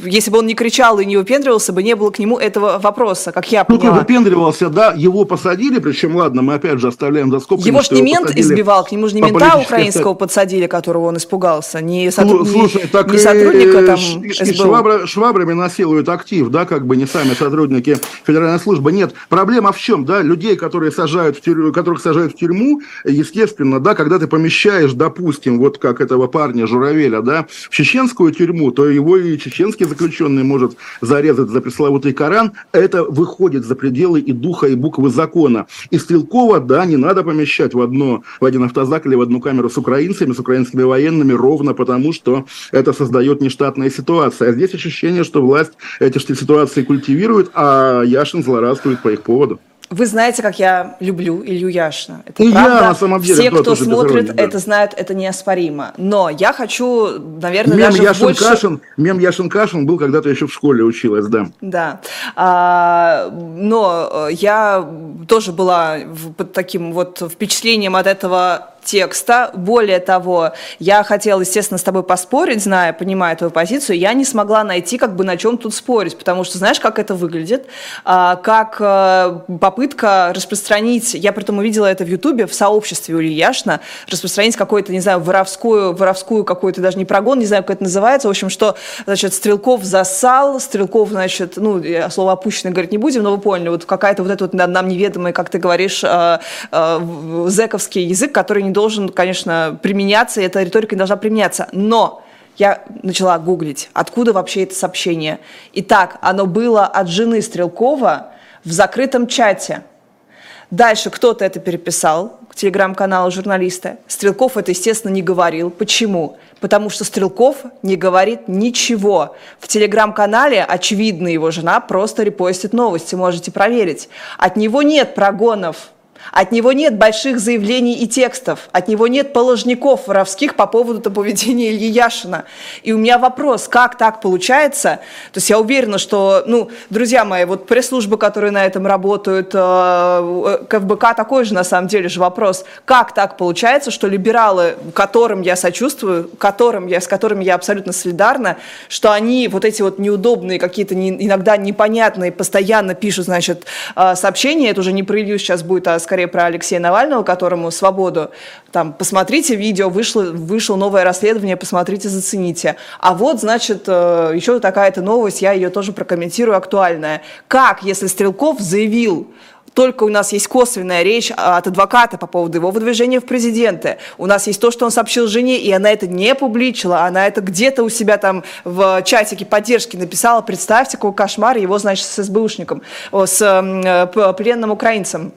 если бы он не кричал и не выпендривался бы, не было к нему этого вопроса, как я поняла. Ну, выпендривался, да, его посадили, причем, ладно, мы опять же оставляем за скобками, Его ж не мент избивал, к нему же не мента украинского подсадили, которого он испугался, не, сотруд... Слушай, не, так не сотрудника там. И швабра, швабрами насилуют актив, да, как бы не сами сотрудники федеральной службы. Нет, проблема в чем, да, людей, которые сажают в тюрьму, которых сажают в тюрьму, естественно, да, когда ты помещаешь, допустим, вот как этого парня Журавеля, да, в чеченскую тюрьму, то его и чеченский заключенный может зарезать за пресловутый Коран. Это выходит за пределы и духа, и буквы закона. И Стрелкова, да, не надо помещать в, одно, в один автозак или в одну камеру с украинцами, с украинскими военными, ровно потому, что это создает нештатная ситуация. А здесь ощущение, что власть эти ситуации культивирует, а Яшин злорадствует по их поводу. Вы знаете, как я люблю Илью Яшина. Это и правда. Я, на самом деле, Все, кто смотрит, да. это знают, это неоспоримо. Но я хочу, наверное, мем даже Яшин больше... Кашин, мем Яшин Кашин был когда-то еще в школе училась, да. Да. А, но я тоже была под таким вот впечатлением от этого текста. Более того, я хотела, естественно, с тобой поспорить, зная, понимая твою позицию, я не смогла найти, как бы на чем тут спорить, потому что знаешь, как это выглядит? А, как а, попытка распространить, я при этом увидела это в Ютубе, в сообществе у Ильяшна, распространить какую-то, не знаю, воровскую, воровскую какую-то даже не прогон, не знаю, как это называется, в общем, что, значит, Стрелков засал, Стрелков, значит, ну, слово опущенное говорить не будем, но вы поняли, вот какая-то вот эта вот нам неведомая, как ты говоришь, а, а, зэковский язык, который не должен, конечно, применяться, и эта риторика не должна применяться. Но я начала гуглить, откуда вообще это сообщение. Итак, оно было от жены Стрелкова в закрытом чате. Дальше кто-то это переписал к телеграм-каналу журналиста. Стрелков это, естественно, не говорил. Почему? Потому что Стрелков не говорит ничего. В телеграм-канале, очевидно, его жена просто репостит новости, можете проверить. От него нет прогонов от него нет больших заявлений и текстов, от него нет положников воровских по поводу поведения Ильи Яшина. И у меня вопрос, как так получается? То есть я уверена, что, ну, друзья мои, вот пресс-службы, которые на этом работают, э, КФБК такой же на самом деле же вопрос. Как так получается, что либералы, которым я сочувствую, которым я, с которыми я абсолютно солидарна, что они вот эти вот неудобные, какие-то не, иногда непонятные, постоянно пишут, значит, э, сообщения, это уже не про Илью сейчас будет, а скорее про Алексея Навального, которому свободу, там, посмотрите видео, вышло, вышло новое расследование, посмотрите, зацените. А вот, значит, э, еще такая-то новость, я ее тоже прокомментирую, актуальная. Как, если Стрелков заявил, только у нас есть косвенная речь от адвоката по поводу его выдвижения в президенты. У нас есть то, что он сообщил жене, и она это не публичила, она это где-то у себя там в чатике поддержки написала. Представьте, какой кошмар его, значит, с СБУшником, с э, пленным украинцем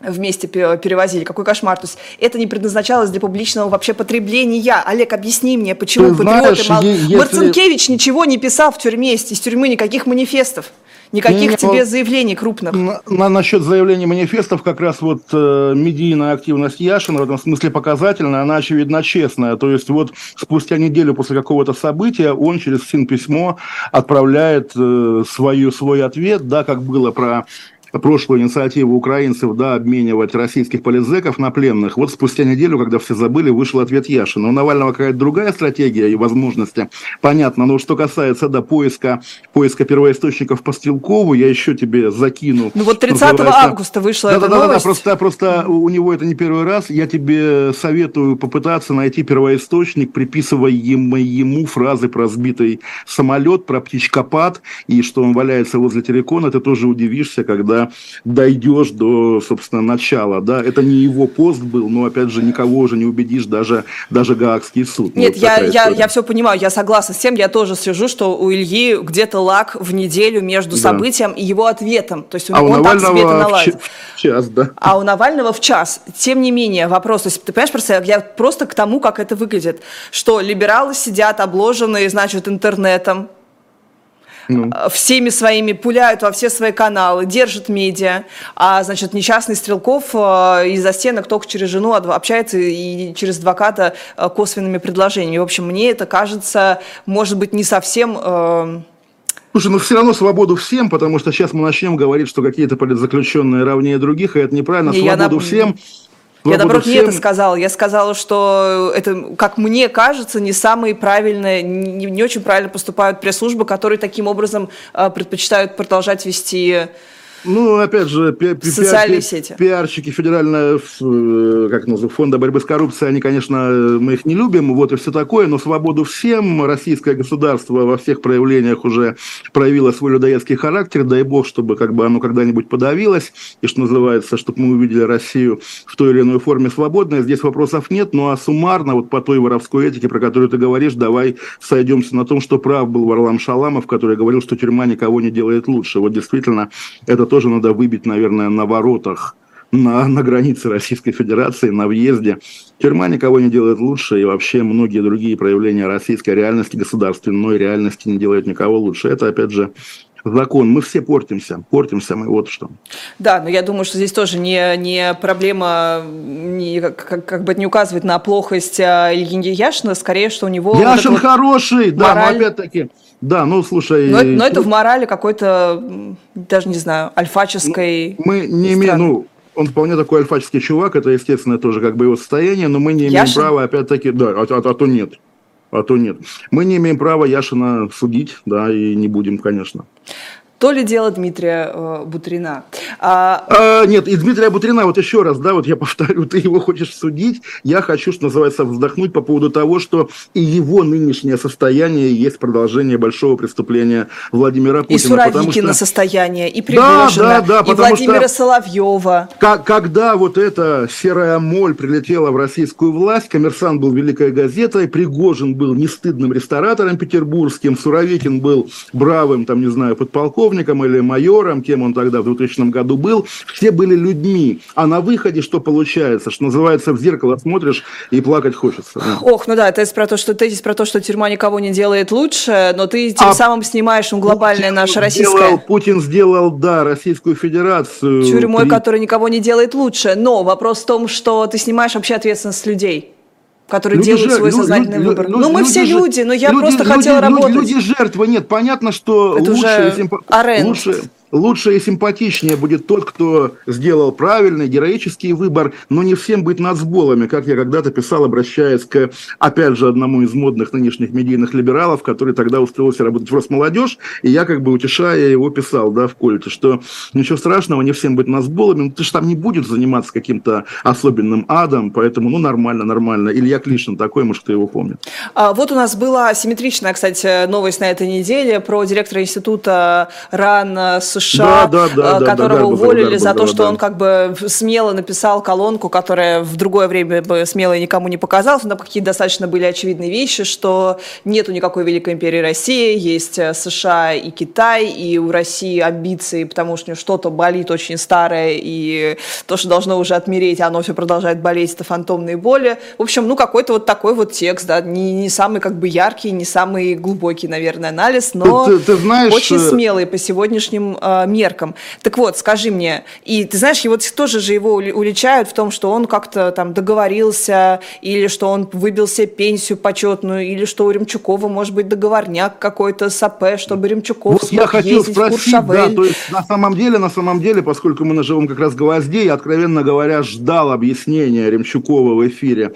вместе перевозили. Какой кошмар. То есть это не предназначалось для публичного вообще потребления. Олег, объясни мне, почему Ты патриоты... Знаешь, мал... если... Марцинкевич ничего не писал в тюрьме, из тюрьмы никаких манифестов. Никаких не, тебе вот заявлений крупных. На, на, насчет заявлений манифестов, как раз вот э, медийная активность Яшина в этом смысле показательная, она, очевидно, честная. То есть вот спустя неделю после какого-то события он через СИН письмо отправляет э, свою, свой ответ, да, как было про прошлую инициативу украинцев, да, обменивать российских политзеков на пленных. Вот спустя неделю, когда все забыли, вышел ответ Яшина. У Навального какая-то другая стратегия и возможности, понятно. Но что касается, да, поиска, поиска первоисточников по Стрелкову, я еще тебе закину. Ну вот 30 августа вышла да, эта да, новость. Да, да, просто, просто у него это не первый раз. Я тебе советую попытаться найти первоисточник, приписывая ему фразы про сбитый самолет, про птичкопад, и что он валяется возле телекона. Ты тоже удивишься, когда дойдешь до, собственно, начала. Да? Это не его пост был, но, опять же, никого уже не убедишь, даже, даже Гаагский суд. Нет, вот я, я, я все понимаю, я согласна с тем, я тоже сижу, что у Ильи где-то лак в неделю между да. событием и его ответом. То есть а он у так себе это наладит. В час, да. А у Навального в час. Тем не менее, вопрос, то есть, ты понимаешь, просто я просто к тому, как это выглядит, что либералы сидят обложенные, значит, интернетом, ну. Э, всеми своими пуляют во все свои каналы, держат медиа, а, значит, несчастный Стрелков э, из-за стенок только через жену общается и через адвоката э, косвенными предложениями. В общем, мне это кажется, может быть, не совсем... Слушай, ну все равно свободу всем, потому что сейчас мы начнем говорить, что какие-то политзаключенные равнее других, и это неправильно. И свободу я всем. Я, наоборот, всем... не это сказала. Я сказала, что это, как мне кажется, не самые правильные, не, не очень правильно поступают пресс-службы, которые таким образом э, предпочитают продолжать вести ну, опять же, пи- пи- социальные пи- сети. пиарщики федерального э, как называется, фонда борьбы с коррупцией, они, конечно, мы их не любим, вот и все такое, но свободу всем. Российское государство во всех проявлениях уже проявило свой людоедский характер. Дай бог, чтобы как бы оно когда-нибудь подавилось, и что называется, чтобы мы увидели Россию в той или иной форме свободной. Здесь вопросов нет, ну а суммарно, вот по той воровской этике, про которую ты говоришь, давай сойдемся на том, что прав был Варлам Шаламов, который говорил, что тюрьма никого не делает лучше. Вот действительно, это тоже надо выбить, наверное, на воротах на, на границе Российской Федерации, на въезде. Тюрьма никого не делает лучше, и вообще многие другие проявления российской реальности, государственной реальности не делают никого лучше. Это, опять же, закон. Мы все портимся, портимся мы, вот что. Да, но я думаю, что здесь тоже не, не проблема, не, как, как бы не указывает на плохость а, Ильи Яшина, скорее, что у него... Яшин вот хороший, да, мораль... но опять-таки... Да, ну слушай. Но, но это в морали какой-то, даже не знаю, альфаческой. Ну, мы не имеем, ну, он вполне такой альфаческий чувак, это, естественно, тоже как бы его состояние, но мы не имеем Яшин? права, опять-таки, да, а, а, а то нет. А то нет. Мы не имеем права Яшина судить, да, и не будем, конечно то ли дело Дмитрия э, Бутрина. А... А, нет, и Дмитрия Бутрина, вот еще раз, да, вот я повторю, ты его хочешь судить, я хочу, что называется, вздохнуть по поводу того, что и его нынешнее состояние есть продолжение большого преступления Владимира Путина. И Суровикина что... состояние, и Пригожина, да, да, да, и Владимира что, Соловьева. Как, когда вот эта серая моль прилетела в российскую власть, «Коммерсант» был великой газетой, Пригожин был нестыдным ресторатором петербургским, Суровикин был бравым, там, не знаю, подполковником, полковником или майором, кем он тогда в 2000 году был, все были людьми. А на выходе что получается? Что называется, в зеркало смотришь и плакать хочется. Ох, ну да, тезис про то, что, тезис про то, что тюрьма никого не делает лучше, но ты тем а самым снимаешь ну, глобальное наше российское... Сделал, Путин сделал, да, Российскую Федерацию... Тюрьмой, при... которая никого не делает лучше. Но вопрос в том, что ты снимаешь вообще ответственность людей которые люди делают же, свой сознательный люди, выбор. Люди, ну, мы люди все люди, но я люди, просто люди, хотела люди, работать. Люди жертвы, нет, понятно, что Это лучше, уже если, лучше, лучше и симпатичнее будет тот, кто сделал правильный, героический выбор, но не всем быть нацболами, как я когда-то писал, обращаясь к, опять же, одному из модных нынешних медийных либералов, который тогда устроился работать в Росмолодежь, и я, как бы утешая его, писал, да, в Кольте, что ничего страшного, не всем быть нацболами, но ты же там не будешь заниматься каким-то особенным адом, поэтому, ну, нормально, нормально. Илья Клишин такой, может, кто его помнит. А, вот у нас была симметричная, кстати, новость на этой неделе про директора института РАН с США, да, да, да, которого да, уволили за то, что он как бы смело написал колонку, которая в другое время бы смело никому не показалась, но какие достаточно были очевидные вещи, что нету никакой Великой империи России, есть э, США и Китай, и у России амбиции, потому что что-то болит очень старое, и то, что должно уже отмереть, оно все продолжает болеть, это фантомные боли. В общем, ну какой-то вот такой вот текст, да, не, не самый как бы яркий, не самый глубокий, наверное, анализ, но ты, ты, ты знаешь, очень э, смелый по сегодняшним э, меркам. Так вот, скажи мне, и ты знаешь, его тоже же его уличают в том, что он как-то там договорился, или что он выбил себе пенсию почетную, или что у Ремчукова может быть договорняк какой-то с АП, чтобы Ремчуков вот я хотел спросить, да, то есть на самом деле, на самом деле, поскольку мы на живом как раз гвозде, я, откровенно говоря, ждал объяснения Ремчукова в эфире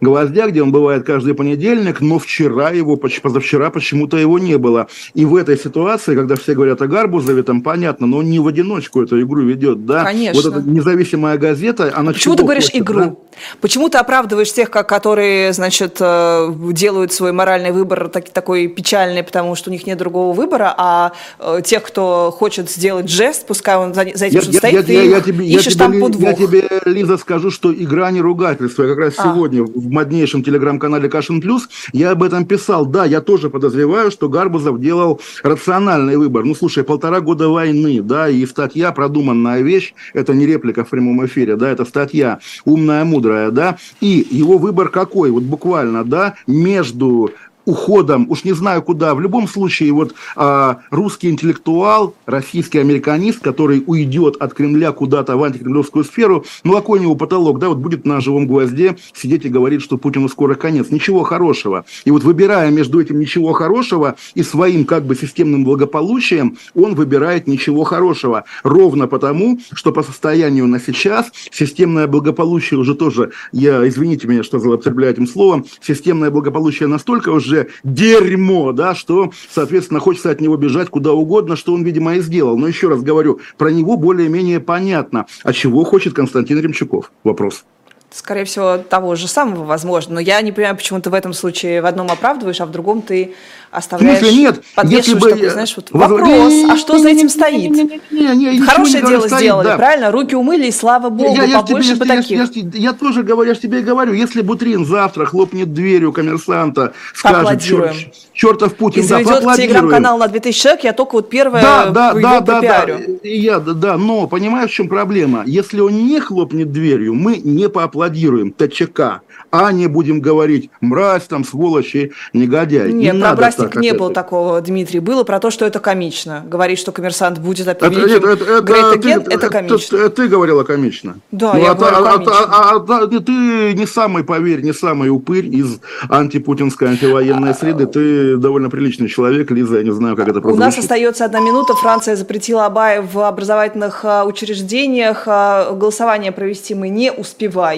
Гвоздя, где он бывает каждый понедельник, но вчера его, позавчера почему-то его не было. И в этой ситуации, когда все говорят о Гарбузове, там понятно, но он не в одиночку эту игру ведет, да? Конечно. Вот эта независимая газета, она Почему ты говоришь хочет, игру? Да? Почему ты оправдываешь тех, которые, значит, э, делают свой моральный выбор такой печальный, потому что у них нет другого выбора, а э, тех, кто хочет сделать жест, пускай он за, этим я, стоит, я, ты я, я тебе, ищешь я там тебе, подвох. Я тебе, Лиза, скажу, что игра не ругательство. Я как раз а. сегодня в моднейшем телеграм-канале Кашин Плюс я об этом писал. Да, я тоже подозреваю, что Гарбузов делал рациональный выбор. Ну, слушай, полтора года войны, да, и статья продуманная вещь, это не реплика в прямом эфире, да, это статья умная, мудрая, да, и его выбор какой? Вот буквально, да, между уходом, уж не знаю куда. В любом случае, вот а, русский интеллектуал, российский американист, который уйдет от Кремля куда-то в антикремлевскую сферу, ну, какой у него потолок, да, вот будет на живом гвозде сидеть и говорить, что Путину скоро конец. Ничего хорошего. И вот выбирая между этим ничего хорошего и своим как бы системным благополучием, он выбирает ничего хорошего. Ровно потому, что по состоянию на сейчас системное благополучие уже тоже, я, извините меня, что злоупотребляю этим словом, системное благополучие настолько уже дерьмо, да, что, соответственно, хочется от него бежать куда угодно, что он, видимо, и сделал. Но еще раз говорю, про него более-менее понятно. А чего хочет Константин Ремчуков? Вопрос скорее всего, того же самого, возможно. Но я не понимаю, почему ты в этом случае в одном оправдываешь, а в другом ты оставляешь, смысле, нет, подвешиваешь бы, такой, знаешь, вот вопрос, а что за этим стоит? Не, не, не, не, Хорошее дело стоит, сделали, да. правильно? Руки умыли, и слава богу, я, я побольше тебе, бы я, таких. Я, я, я тоже говорю, я же тебе говорю, если Бутрин завтра хлопнет дверью коммерсанта, скажет, черт, чертов Путин, и заведет да, телеграм-канал на 2000 человек, я только вот первое да, да, да, да, да, я, да, да, но понимаешь, в чем проблема? Если он не хлопнет дверью, мы не поаплодируем ТЧК, а не будем говорить мразь, там, сволочи, негодяй. Нет, не про Брастик не было такого, Дмитрий. Было про то, что это комично. Говорить, что коммерсант будет опять это, это, это, это, ты, это комично. Это, ты говорила комично. Да, ну, я а, говорю а, комично. А, а, а, ты не самый, поверь, не самый упырь из антипутинской, антивоенной среды. Ты довольно приличный человек, Лиза, я не знаю, как это прозвучит. У нас остается одна минута. Франция запретила Абая в образовательных учреждениях. Голосование провести мы не успеваем.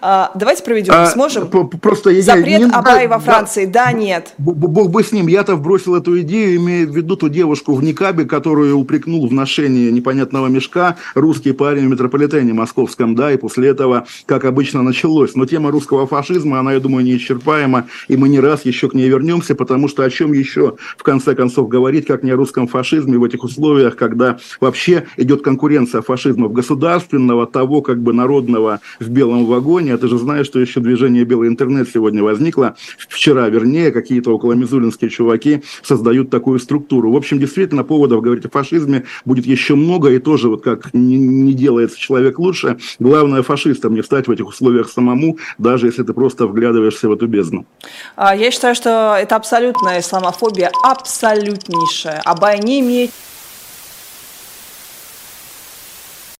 Давайте проведем, а, сможем? Просто Запрет не, Абая во Франции, да, да нет. Бог бы с ним. Я-то вбросил эту идею, имея в виду ту девушку в Никабе, которую упрекнул в ношении непонятного мешка русский парень в метрополитене московском, да, и после этого, как обычно, началось. Но тема русского фашизма, она, я думаю, неисчерпаема, и мы не раз еще к ней вернемся, потому что о чем еще, в конце концов, говорить, как не о русском фашизме в этих условиях, когда вообще идет конкуренция фашизмов государственного, того, как бы народного в белом вагоне. А ты же знаешь, что еще движение «Белый интернет» сегодня возникло, вчера, вернее, какие-то около мизулинские чуваки создают такую структуру. В общем, действительно, поводов говорить о фашизме будет еще много, и тоже вот как не, делается человек лучше, главное фашистом не стать в этих условиях самому, даже если ты просто вглядываешься в эту бездну. А, я считаю, что это абсолютная исламофобия, абсолютнейшая. Абай не имеет